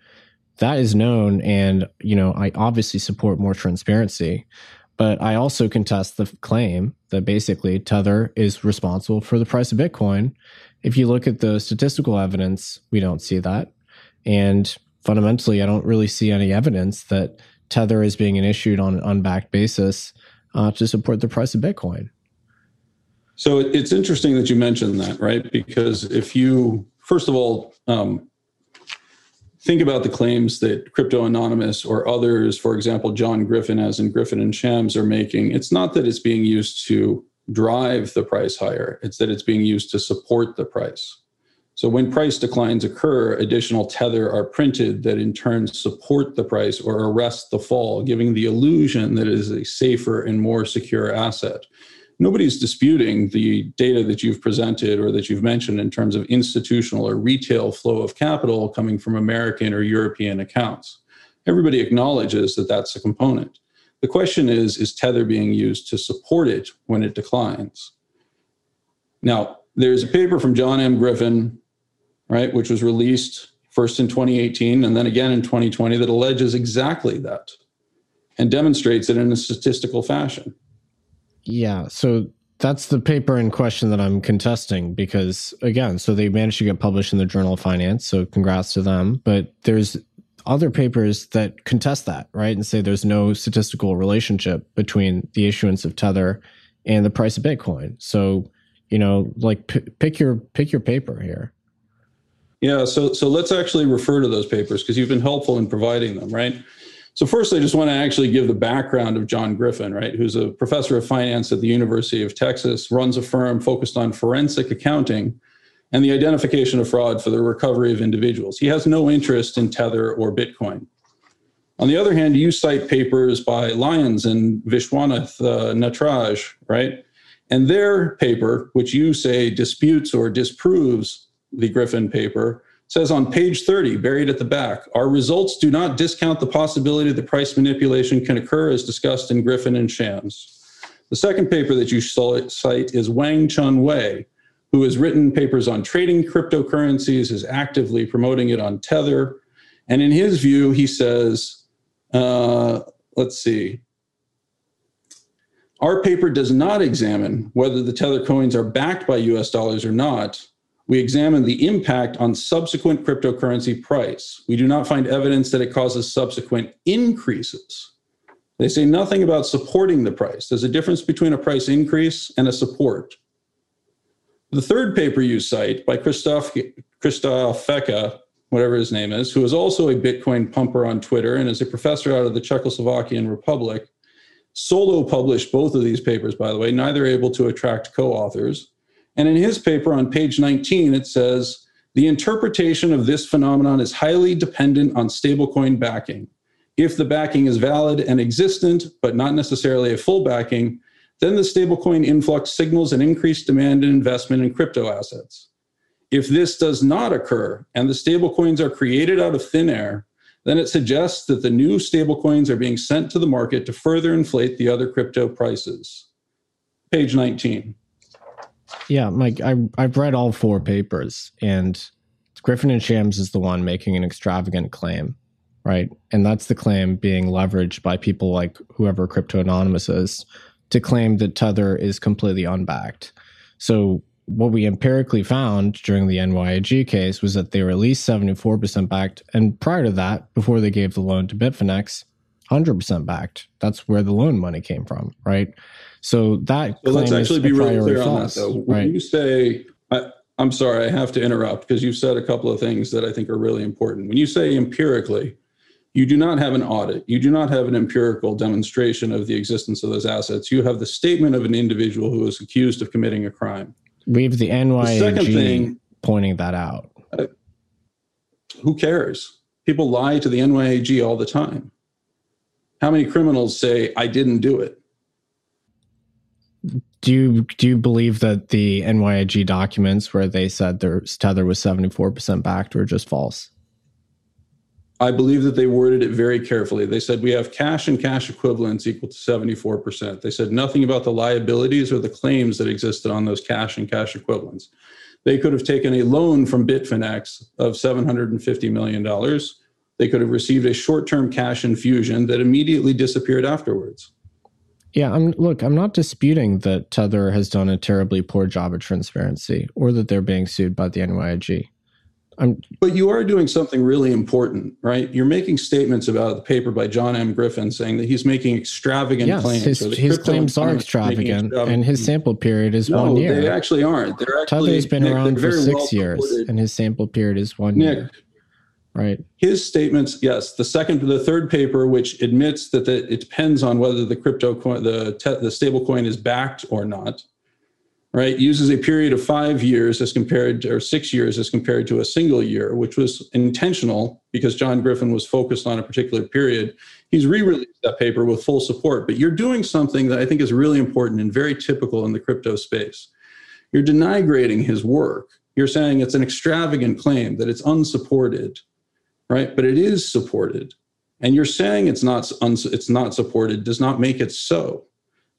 that is known. And, you know, I obviously support more transparency. But I also contest the claim that basically Tether is responsible for the price of Bitcoin. If you look at the statistical evidence, we don't see that. And fundamentally, I don't really see any evidence that Tether is being issued on an unbacked basis uh, to support the price of Bitcoin. So it's interesting that you mentioned that, right? Because if you, first of all, um, think about the claims that Crypto Anonymous or others, for example, John Griffin, as in Griffin and Shams, are making, it's not that it's being used to drive the price higher, it's that it's being used to support the price. So when price declines occur, additional tether are printed that in turn support the price or arrest the fall, giving the illusion that it is a safer and more secure asset nobody's disputing the data that you've presented or that you've mentioned in terms of institutional or retail flow of capital coming from American or European accounts. Everybody acknowledges that that's a component. The question is is Tether being used to support it when it declines? Now, there's a paper from John M. Griffin, right, which was released first in 2018 and then again in 2020 that alleges exactly that and demonstrates it in a statistical fashion. Yeah. So that's the paper in question that I'm contesting because, again, so they managed to get published in the Journal of Finance. So congrats to them. But there's other papers that contest that, right? And say there's no statistical relationship between the issuance of Tether and the price of Bitcoin. So, you know, like p- pick your pick your paper here. Yeah, so so let's actually refer to those papers because you've been helpful in providing them, right? So first, I just want to actually give the background of John Griffin, right, who's a professor of finance at the University of Texas, runs a firm focused on forensic accounting and the identification of fraud for the recovery of individuals. He has no interest in Tether or Bitcoin. On the other hand, you cite papers by Lyons and Viswanath uh, Natraj, right? And their paper, which you say disputes or disproves the Griffin paper, says on page 30, buried at the back, our results do not discount the possibility that price manipulation can occur as discussed in Griffin and Shams. The second paper that you cite is Wang Chun Wei, who has written papers on trading cryptocurrencies, is actively promoting it on Tether. And in his view, he says, uh, let's see, our paper does not examine whether the Tether coins are backed by US dollars or not. We examine the impact on subsequent cryptocurrency price. We do not find evidence that it causes subsequent increases. They say nothing about supporting the price. There's a difference between a price increase and a support. The third paper you cite by Christoph, Christoph Feka, whatever his name is, who is also a Bitcoin pumper on Twitter and is a professor out of the Czechoslovakian Republic, solo published both of these papers, by the way, neither able to attract co authors. And in his paper on page 19, it says the interpretation of this phenomenon is highly dependent on stablecoin backing. If the backing is valid and existent, but not necessarily a full backing, then the stablecoin influx signals an increased demand and investment in crypto assets. If this does not occur and the stablecoins are created out of thin air, then it suggests that the new stablecoins are being sent to the market to further inflate the other crypto prices. Page 19. Yeah, Mike, I, I've read all four papers, and Griffin and Shams is the one making an extravagant claim, right? And that's the claim being leveraged by people like whoever Crypto Anonymous is to claim that Tether is completely unbacked. So what we empirically found during the NYAG case was that they were at least 74% backed. And prior to that, before they gave the loan to Bitfinex, 100% backed. That's where the loan money came from, right? So that so let's actually be really clear on that, though. When right? you say, I, I'm sorry, I have to interrupt because you've said a couple of things that I think are really important. When you say empirically, you do not have an audit. You do not have an empirical demonstration of the existence of those assets. You have the statement of an individual who is accused of committing a crime. We have the NYAG the second thing, pointing that out. Uh, who cares? People lie to the NYAG all the time. How many criminals say, I didn't do it? Do you do you believe that the NYAG documents where they said their tether was 74% backed were just false? I believe that they worded it very carefully. They said we have cash and cash equivalents equal to 74%. They said nothing about the liabilities or the claims that existed on those cash and cash equivalents. They could have taken a loan from Bitfinex of $750 million. They could have received a short term cash infusion that immediately disappeared afterwards. Yeah, I'm look, I'm not disputing that Tether has done a terribly poor job of transparency or that they're being sued by the NYAG. I'm, but you are doing something really important, right? You're making statements about the paper by John M. Griffin saying that he's making extravagant yes, claims. His, his claims are extravagant, extravagant, and his sample period is no, one year. They actually aren't. They're actually Tether's been Nic, around for six well years, supported. and his sample period is one Nic, year. Right. His statements, yes. The second, the third paper, which admits that the, it depends on whether the crypto coin, the te, the stable coin is backed or not right, uses a period of five years as compared to, or six years as compared to a single year, which was intentional because John Griffin was focused on a particular period. He's re released that paper with full support. But you're doing something that I think is really important and very typical in the crypto space. You're denigrating his work. You're saying it's an extravagant claim, that it's unsupported, right? But it is supported. And you're saying it's not, it's not supported does not make it so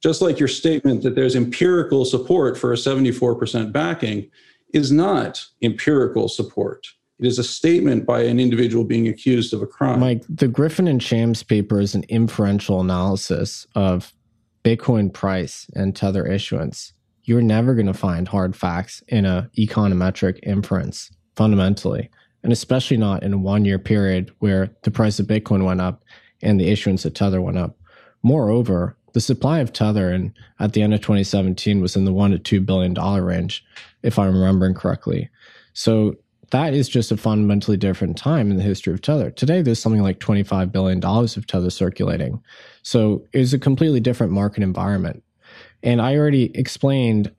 just like your statement that there's empirical support for a 74% backing is not empirical support. It is a statement by an individual being accused of a crime. Mike, the Griffin and Shams paper is an inferential analysis of Bitcoin price and tether issuance. You're never going to find hard facts in a econometric inference fundamentally, and especially not in a one year period where the price of Bitcoin went up and the issuance of tether went up. Moreover, The supply of tether at the end of 2017 was in the one to two billion dollar range, if I'm remembering correctly. So that is just a fundamentally different time in the history of tether. Today, there's something like 25 billion dollars of tether circulating. So it's a completely different market environment. And I already explained,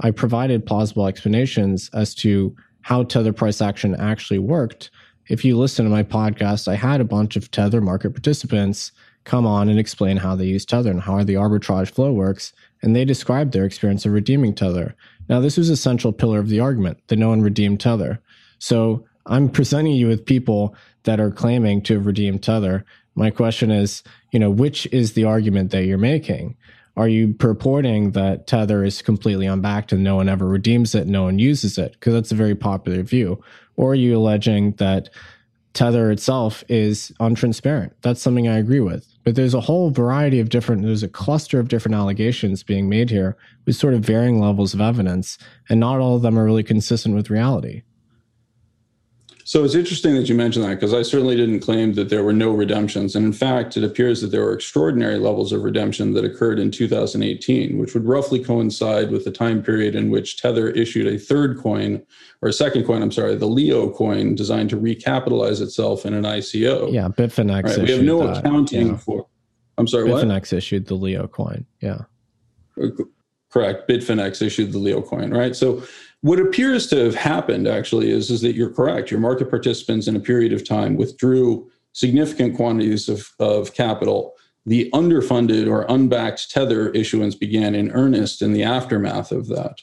I provided plausible explanations as to how tether price action actually worked. If you listen to my podcast, I had a bunch of tether market participants come on and explain how they use tether and how the arbitrage flow works, and they described their experience of redeeming tether. Now, this was a central pillar of the argument that no one redeemed tether. So I'm presenting you with people that are claiming to have redeemed tether. My question is, you know, which is the argument that you're making? Are you purporting that Tether is completely unbacked and no one ever redeems it, no one uses it? Because that's a very popular view. Or are you alleging that Tether itself is untransparent? That's something I agree with. But there's a whole variety of different, there's a cluster of different allegations being made here with sort of varying levels of evidence, and not all of them are really consistent with reality. So it's interesting that you mentioned that because I certainly didn't claim that there were no redemptions. And in fact, it appears that there were extraordinary levels of redemption that occurred in 2018, which would roughly coincide with the time period in which Tether issued a third coin or a second coin, I'm sorry, the Leo coin designed to recapitalize itself in an ICO. Yeah, Bitfinex. Right? We have no that. accounting yeah. for. I'm sorry, what Bitfinex what? issued the Leo coin. Yeah. Uh, correct. Bitfinex issued the Leo coin, right? So what appears to have happened actually is, is that you're correct. Your market participants in a period of time withdrew significant quantities of, of capital. The underfunded or unbacked tether issuance began in earnest in the aftermath of that.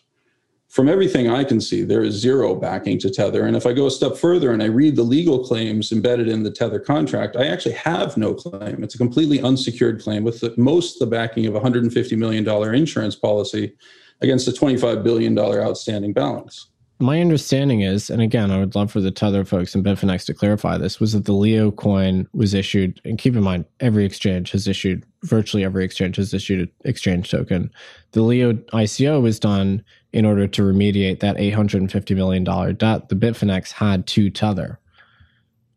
From everything I can see, there is zero backing to Tether. And if I go a step further and I read the legal claims embedded in the Tether contract, I actually have no claim. It's a completely unsecured claim with the, most the backing of a $150 million insurance policy against a $25 billion outstanding balance. My understanding is, and again, I would love for the Tether folks and Bitfinex to clarify this, was that the Leo coin was issued, and keep in mind, every exchange has issued, virtually every exchange has issued an exchange token. The Leo ICO was done in order to remediate that $850 million debt the Bitfinex had to Tether.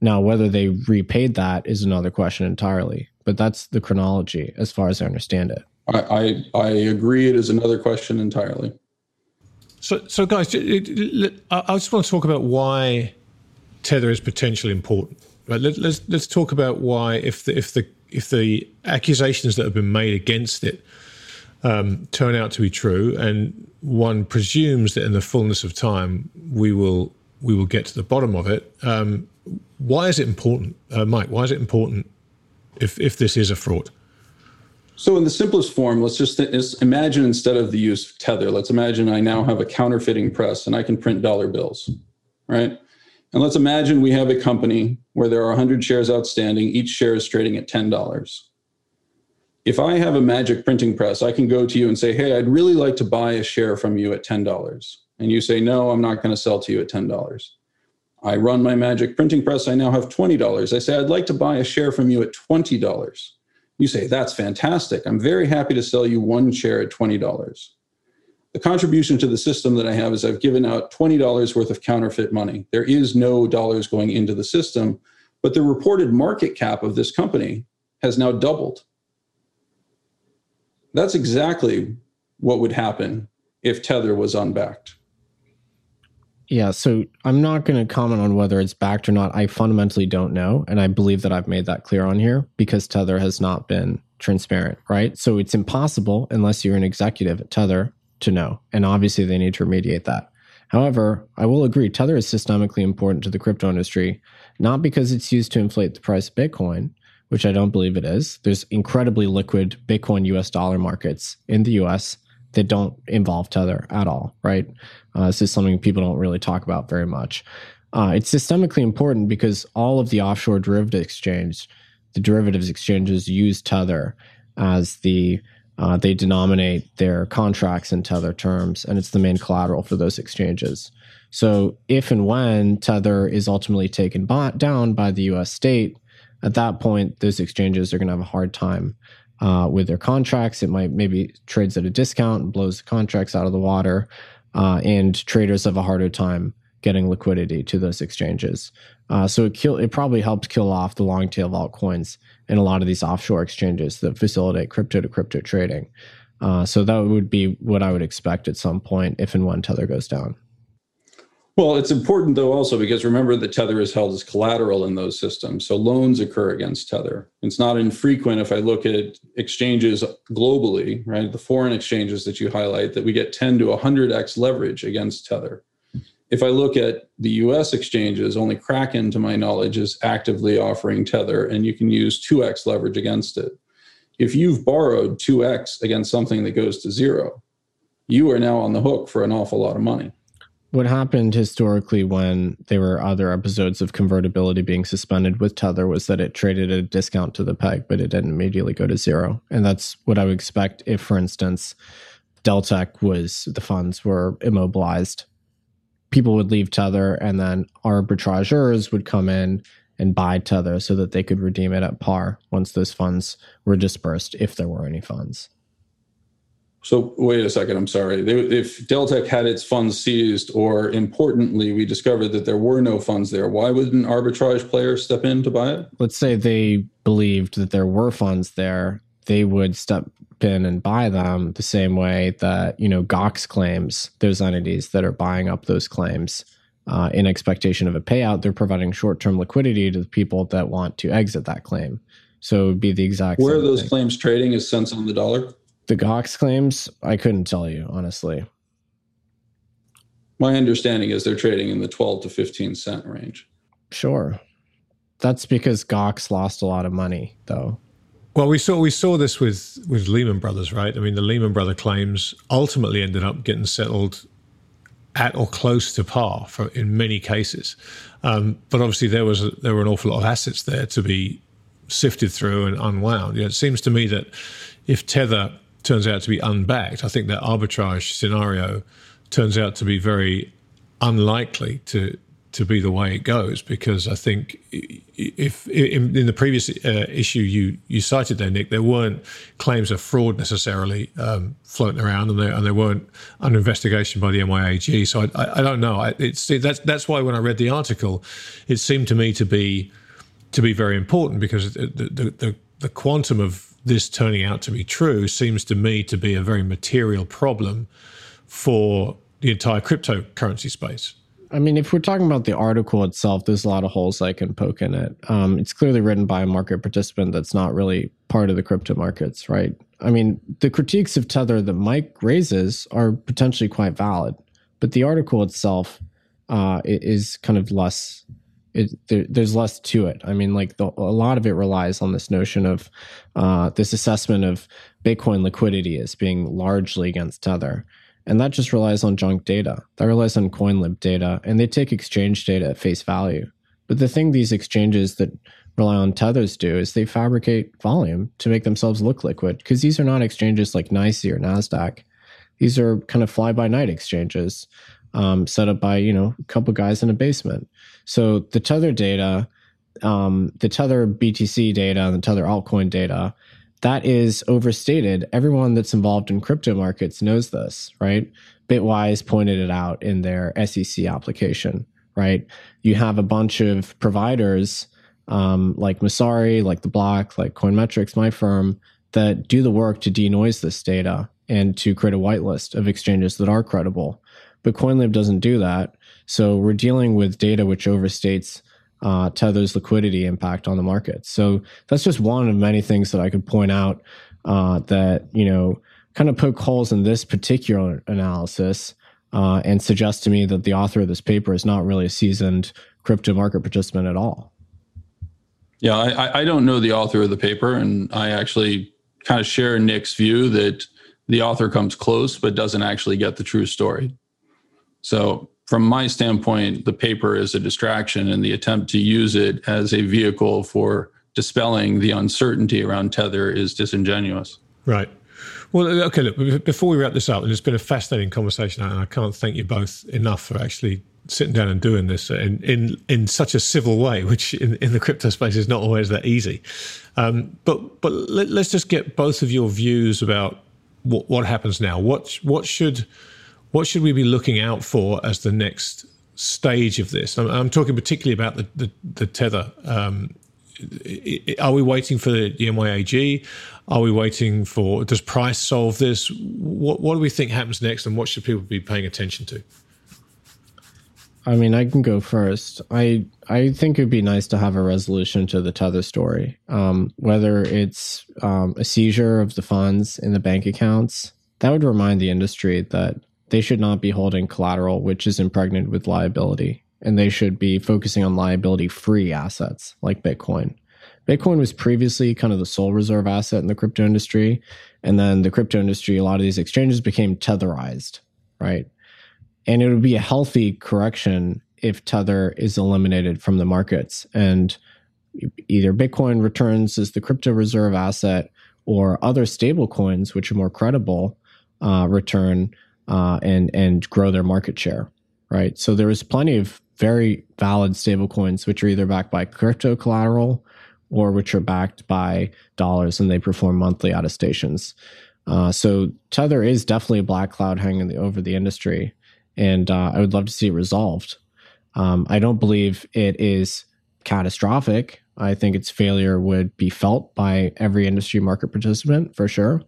Now, whether they repaid that is another question entirely, but that's the chronology as far as I understand it. I, I, agree. It is another question entirely. So, so guys, I just want to talk about why tether is potentially important. Right? Let, let's let's talk about why if the if the if the accusations that have been made against it um, turn out to be true, and one presumes that in the fullness of time we will we will get to the bottom of it. Um, why is it important, uh, Mike? Why is it important if if this is a fraud? So, in the simplest form, let's just imagine instead of the use of Tether, let's imagine I now have a counterfeiting press and I can print dollar bills, right? And let's imagine we have a company where there are 100 shares outstanding, each share is trading at $10. If I have a magic printing press, I can go to you and say, hey, I'd really like to buy a share from you at $10. And you say, no, I'm not going to sell to you at $10. I run my magic printing press, I now have $20. I say, I'd like to buy a share from you at $20. You say, that's fantastic. I'm very happy to sell you one share at $20. The contribution to the system that I have is I've given out $20 worth of counterfeit money. There is no dollars going into the system, but the reported market cap of this company has now doubled. That's exactly what would happen if Tether was unbacked. Yeah, so I'm not going to comment on whether it's backed or not. I fundamentally don't know. And I believe that I've made that clear on here because Tether has not been transparent, right? So it's impossible unless you're an executive at Tether to know. And obviously, they need to remediate that. However, I will agree Tether is systemically important to the crypto industry, not because it's used to inflate the price of Bitcoin, which I don't believe it is. There's incredibly liquid Bitcoin US dollar markets in the US that don't involve Tether at all, right? Uh, this is something people don't really talk about very much. Uh, it's systemically important because all of the offshore derivative exchange, the derivatives exchanges use Tether as the uh, they denominate their contracts in Tether terms, and it's the main collateral for those exchanges. So, if and when Tether is ultimately taken down by the U.S. state, at that point, those exchanges are going to have a hard time uh, with their contracts. It might maybe trades at a discount and blows the contracts out of the water, uh, and traders have a harder time getting liquidity to those exchanges. Uh, so it kill it probably helped kill off the long tail altcoins in a lot of these offshore exchanges that facilitate crypto to crypto trading. Uh, so that would be what I would expect at some point if and when Tether goes down. Well, it's important though also because remember that Tether is held as collateral in those systems. So loans occur against Tether. It's not infrequent if I look at exchanges globally, right? The foreign exchanges that you highlight that we get 10 to 100x leverage against Tether. If I look at the US exchanges, only Kraken, to my knowledge, is actively offering Tether, and you can use 2x leverage against it. If you've borrowed 2x against something that goes to zero, you are now on the hook for an awful lot of money. What happened historically when there were other episodes of convertibility being suspended with Tether was that it traded at a discount to the peg, but it didn't immediately go to zero. And that's what I would expect if, for instance, Deltec was the funds were immobilized people would leave Tether and then arbitrageurs would come in and buy Tether so that they could redeem it at par once those funds were dispersed, if there were any funds. So wait a second. I'm sorry. If Deltec had its funds seized, or importantly, we discovered that there were no funds there, why would an arbitrage player step in to buy it? Let's say they believed that there were funds there. They would step in and buy them the same way that you know Gox claims those entities that are buying up those claims uh, in expectation of a payout. They're providing short-term liquidity to the people that want to exit that claim. So it would be the exact. Where are those thing. claims trading Is cents on the dollar? The Gox claims, I couldn't tell you honestly. My understanding is they're trading in the 12 to 15 cent range. Sure. That's because Gox lost a lot of money, though. Well, we saw we saw this with with Lehman Brothers, right? I mean, the Lehman Brother claims ultimately ended up getting settled at or close to par for in many cases. Um, but obviously, there was a, there were an awful lot of assets there to be sifted through and unwound. You know, it seems to me that if Tether turns out to be unbacked, I think that arbitrage scenario turns out to be very unlikely to to be the way it goes because I think if in, in the previous uh, issue you you cited there, Nic, there weren't claims of fraud necessarily um, floating around, and there and they weren't under investigation by the NYAG. So I, I, don't know. I, it's that's that's why when I read the article, it seemed to me to be to be very important because the the, the, the quantum of this turning out to be true seems to me to be a very material problem for the entire cryptocurrency space. I mean, if we're talking about the article itself, there's a lot of holes I can poke in it. Um, it's clearly written by a market participant that's not really part of the crypto markets, right? I mean, the critiques of Tether that Mike raises are potentially quite valid, but the article itself uh, is kind of less. It, there, there's less to it. I mean, like the, a lot of it relies on this notion of uh, this assessment of Bitcoin liquidity as being largely against Tether. And that just relies on junk data. That relies on CoinLib data, and they take exchange data at face value. But the thing these exchanges that rely on tethers do is they fabricate volume to make themselves look liquid because these are not exchanges like NYSE or NASDAQ. These are kind of fly by night exchanges um, set up by, you know, a couple guys in a basement. So the tether data, um, the tether BTC data, and the tether altcoin data that is overstated. Everyone that's involved in crypto markets knows this, right? Bitwise pointed it out in their SEC application, right? You have a bunch of providers um, like Messari, like The Block, like CoinMetrics, my firm, that do the work to denoise this data and to create a whitelist of exchanges that are credible. But CoinLib doesn't do that. So we're dealing with data which overstates uh, Tether's liquidity impact on the market. So that's just one of many things that I could point out uh, that you know kind of poke holes in this particular analysis uh, and suggest to me that the author of this paper is not really a seasoned crypto market participant at all. Yeah, I, I don't know the author of the paper, and I actually kind of share Nic's view that the author comes close but doesn't actually get the true story. So from my standpoint, the paper is a distraction and the attempt to use it as a vehicle for dispelling the uncertainty around Tether is disingenuous. Right. Well, okay, look, before we wrap this up, and it's been a fascinating conversation, and I can't thank you both enough for actually sitting down and doing this in in, in such a civil way, which in, in the crypto space is not always that easy. Um, but but let, us just get both of your views about what, what happens now. What what should what should we be looking out for as the next stage of this? I'm, I'm talking particularly about the the, the tether. Um, are we waiting for the, NYAG? Are we waiting for does price solve this? What what do we think happens next, and what should people be paying attention to? I mean, I can go first. I I think it'd be nice to have a resolution to the tether story. Um, whether it's um, a seizure of the funds in the bank accounts, that would remind the industry that they should not be holding collateral which is impregnated with liability, and they should be focusing on liability-free assets like Bitcoin. Bitcoin was previously kind of the sole reserve asset in the crypto industry, and then the crypto industry, a lot of these exchanges became tetherized, right? and it would be a healthy correction if tether is eliminated from the markets and either bitcoin returns as the crypto reserve asset or other stable coins which are more credible uh, return uh, and and grow their market share right so there is plenty of very valid stable coins which are either backed by crypto collateral or which are backed by dollars and they perform monthly attestations uh, so tether is definitely a black cloud hanging over the industry and uh, I would love to see it resolved. Um, I don't believe it is catastrophic. I think its failure would be felt by every industry market participant for sure.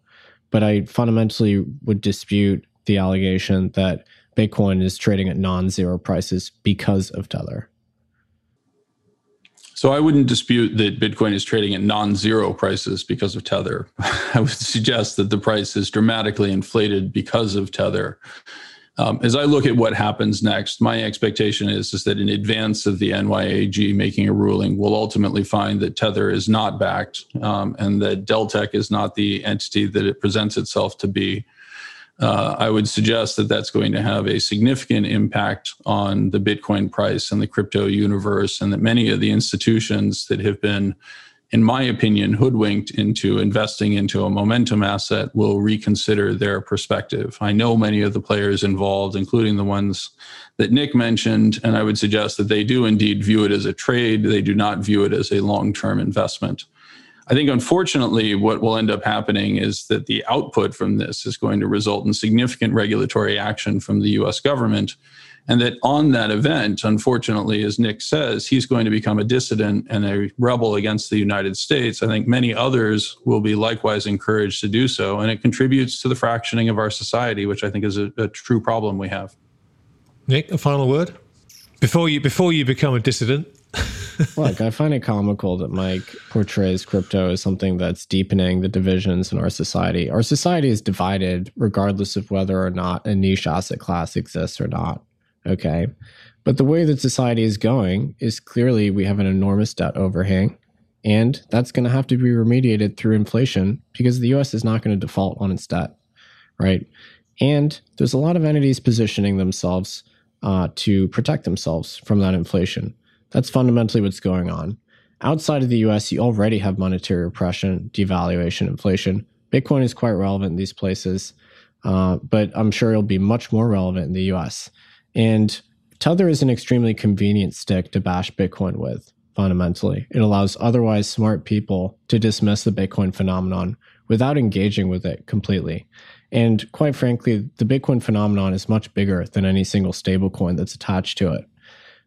But I fundamentally would dispute the allegation that Bitcoin is trading at non zero prices because of Tether. So I wouldn't dispute that Bitcoin is trading at non-zero prices because of Tether. <laughs> I would suggest that the price is dramatically inflated because of Tether. Um, as I look at what happens next, my expectation is, is that in advance of the NYAG making a ruling, we'll ultimately find that Tether is not backed um, and that Deltec is not the entity that it presents itself to be. Uh, I would suggest that that's going to have a significant impact on the Bitcoin price and the crypto universe, and that many of the institutions that have been in my opinion, hoodwinked into investing into a momentum asset will reconsider their perspective. I know many of the players involved, including the ones that Nic mentioned, and I would suggest that they do indeed view it as a trade. They do not view it as a long term investment. I think, unfortunately, what will end up happening is that the output from this is going to result in significant regulatory action from the US government and that on that event, unfortunately, as Nic says, he's going to become a dissident and a rebel against the United States. I think many others will be likewise encouraged to do so. And it contributes to the fractioning of our society, which I think is a, a true problem we have. Nic, a final word? Before you before you become a dissident. Look, I find it comical that Mike portrays crypto as something that's deepening the divisions in our society. Our society is divided regardless of whether or not a niche asset class exists or not. Okay. But the way that society is going is clearly we have an enormous debt overhang, and that's going to have to be remediated through inflation because the US is not going to default on its debt, right? And there's a lot of entities positioning themselves uh, to protect themselves from that inflation. That's fundamentally what's going on. Outside of the US, you already have monetary repression, devaluation, inflation. Bitcoin is quite relevant in these places, uh, but I'm sure it'll be much more relevant in the US. And Tether is an extremely convenient stick to bash Bitcoin with, fundamentally. It allows otherwise smart people to dismiss the Bitcoin phenomenon without engaging with it completely. And quite frankly, the Bitcoin phenomenon is much bigger than any single stablecoin that's attached to it.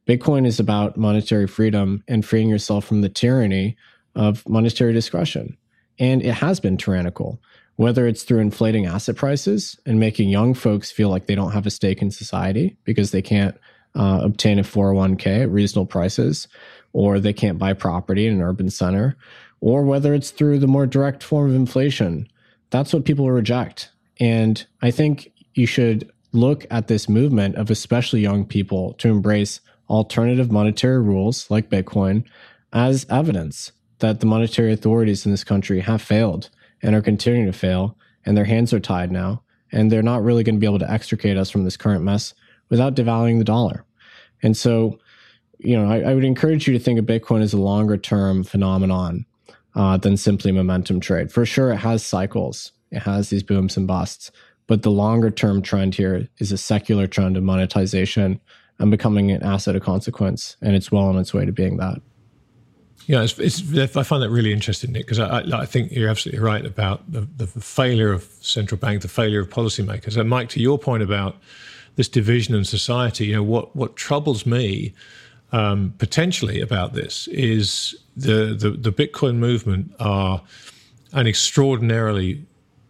Bitcoin is about monetary freedom and freeing yourself from the tyranny of monetary discretion. And it has been tyrannical whether it's through inflating asset prices and making young folks feel like they don't have a stake in society because they can't uh, obtain a 401k at reasonable prices, or they can't buy property in an urban center, or whether it's through the more direct form of inflation. That's what people reject. And I think you should look at this movement of especially young people to embrace alternative monetary rules like Bitcoin as evidence that the monetary authorities in this country have failed and are continuing to fail, and their hands are tied now, and they're not really going to be able to extricate us from this current mess without devaluing the dollar. And so, you know, I, I would encourage you to think of Bitcoin as a longer term phenomenon uh, than simply momentum trade. For sure, it has cycles, it has these booms and busts, but the longer term trend here is a secular trend of monetization and becoming an asset of consequence, and it's well on its way to being that. Yeah, it's, it's, I find that really interesting, Nic, because I, I, think you're absolutely right about the, the failure of central bank, the failure of policymakers. And Mike, to your point about this division in society. You know what what troubles me um, potentially about this is the, the the Bitcoin movement are an extraordinarily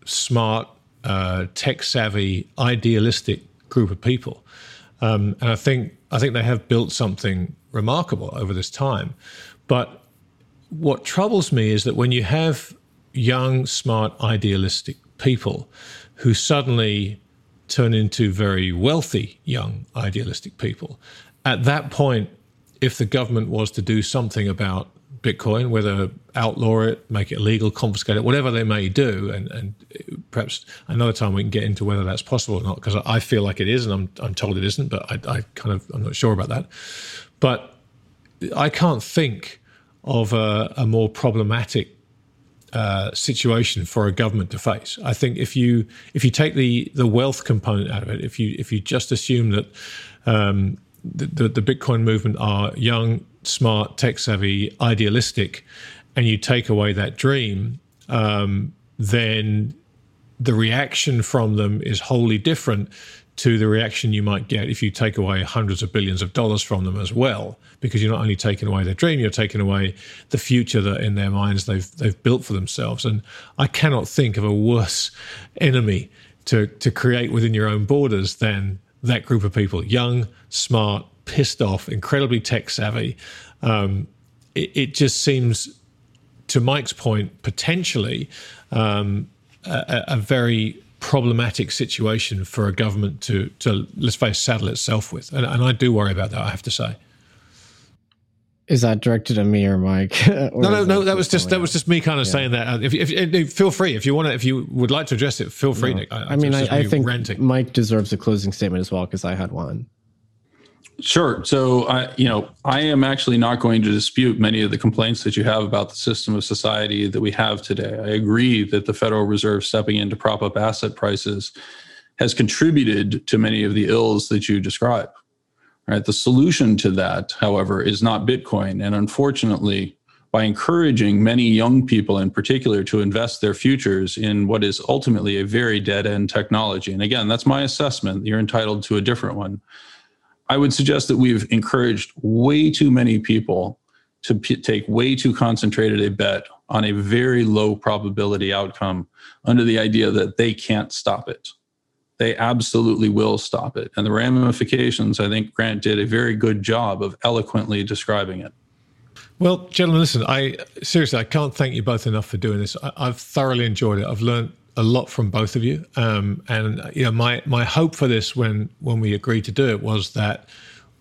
smart, uh, tech savvy, idealistic group of people, um, and I think I think they have built something remarkable over this time. But what troubles me is that when you have young, smart, idealistic people who suddenly turn into very wealthy, young, idealistic people. At that point, if the government was to do something about Bitcoin, whether outlaw it, make it illegal, confiscate it, whatever they may do, and, and perhaps another time we can get into whether that's possible or not, because I feel like it is, and I'm, I'm told it isn't, but I, I kind of I'm not sure about that. But I can't think of a, a more problematic uh, situation for a government to face. I think if you if you take the the wealth component out of it, if you if you just assume that um, the, the, the Bitcoin movement are young, smart, tech savvy, idealistic, and you take away that dream, um, then the reaction from them is wholly different to the reaction you might get if you take away hundreds of billions of dollars from them as well, because you're not only taking away their dream, you're taking away the future that in their minds they've they've built for themselves. And I cannot think of a worse enemy to to create within your own borders than that group of people, young, smart, pissed off, incredibly tech savvy. Um, it, it, just seems, to Mike's point, potentially um, a, a very problematic situation for a government to, to let's face, saddle itself with. And, and I do worry about that, I have to say. Is that directed at me or Mike? <laughs> or no, no, no. That was just that was just me kind of yeah. saying that. If, if, if, feel free if you want to, if you would like to address it, feel free. No. Nic. I, I mean, I, I think renting. Mike deserves a closing statement as well because I had one. Sure. So, I, you know, I am actually not going to dispute many of the complaints that you have about the system of society that we have today. I agree that the Federal Reserve stepping in to prop up asset prices has contributed to many of the ills that you describe. Right. The solution to that, however, is not Bitcoin. And unfortunately, by encouraging many young people in particular to invest their futures in what is ultimately a very dead end technology. And again, that's my assessment. You're entitled to a different one I would suggest that we've encouraged way too many people to p- take way too concentrated a bet on a very low probability outcome under the idea that they can't stop it. They absolutely will stop it. And the ramifications, I think Grant did a very good job of eloquently describing it. Well, gentlemen, listen, I seriously, I can't thank you both enough for doing this. I, have thoroughly enjoyed it. I've learned a lot from both of you. Um, and you know, my my hope for this when when we agreed to do it was that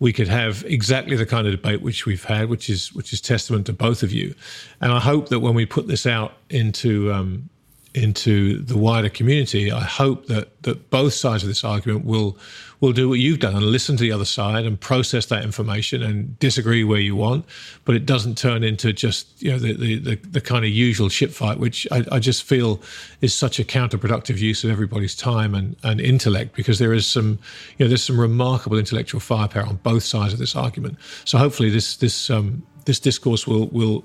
we could have exactly the kind of debate which we've had, which is which is testament to both of you. And I hope that when we put this out into um, into the wider community, I hope that that both sides of this argument will will do what you've done and listen to the other side and process that information and disagree where you want, but it doesn't turn into just you know the the, the, the kind of usual ship fight, which I, I, just feel is such a counterproductive use of everybody's time and, and intellect because there is some you know there's some remarkable intellectual firepower on both sides of this argument. So hopefully this this um, this discourse will will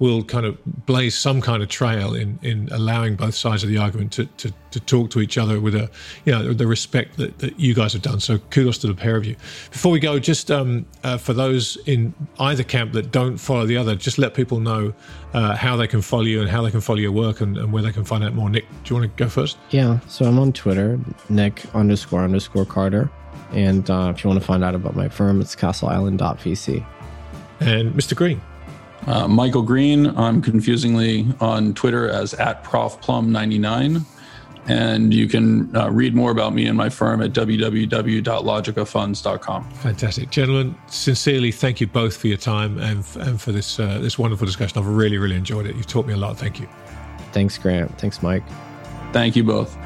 will kind of blaze some kind of trail in, in allowing both sides of the argument to, to, to talk to each other with a you know the respect that, that you guys have done. So kudos to the pair of you. Before we go, just um, uh, for those in either camp that don't follow the other, just let people know uh, how they can follow you and how they can follow your work and, and where they can find out more. Nic, do you want to go first? Yeah, so I'm on Twitter, Nic underscore underscore Carter. And uh, if you want to find out about my firm, it's castleisland.vc. And Mr. Green. Uh, Michael Green, I'm confusingly on Twitter as at profplum99. And you can uh, read more about me and my firm at www.logicafunds.com. Fantastic. Gentlemen, sincerely thank you both for your time and, and for this, uh, this wonderful discussion. I've really, really enjoyed it. You've taught me a lot. Thank you. Thanks, Grant. Thanks, Mike. Thank you both.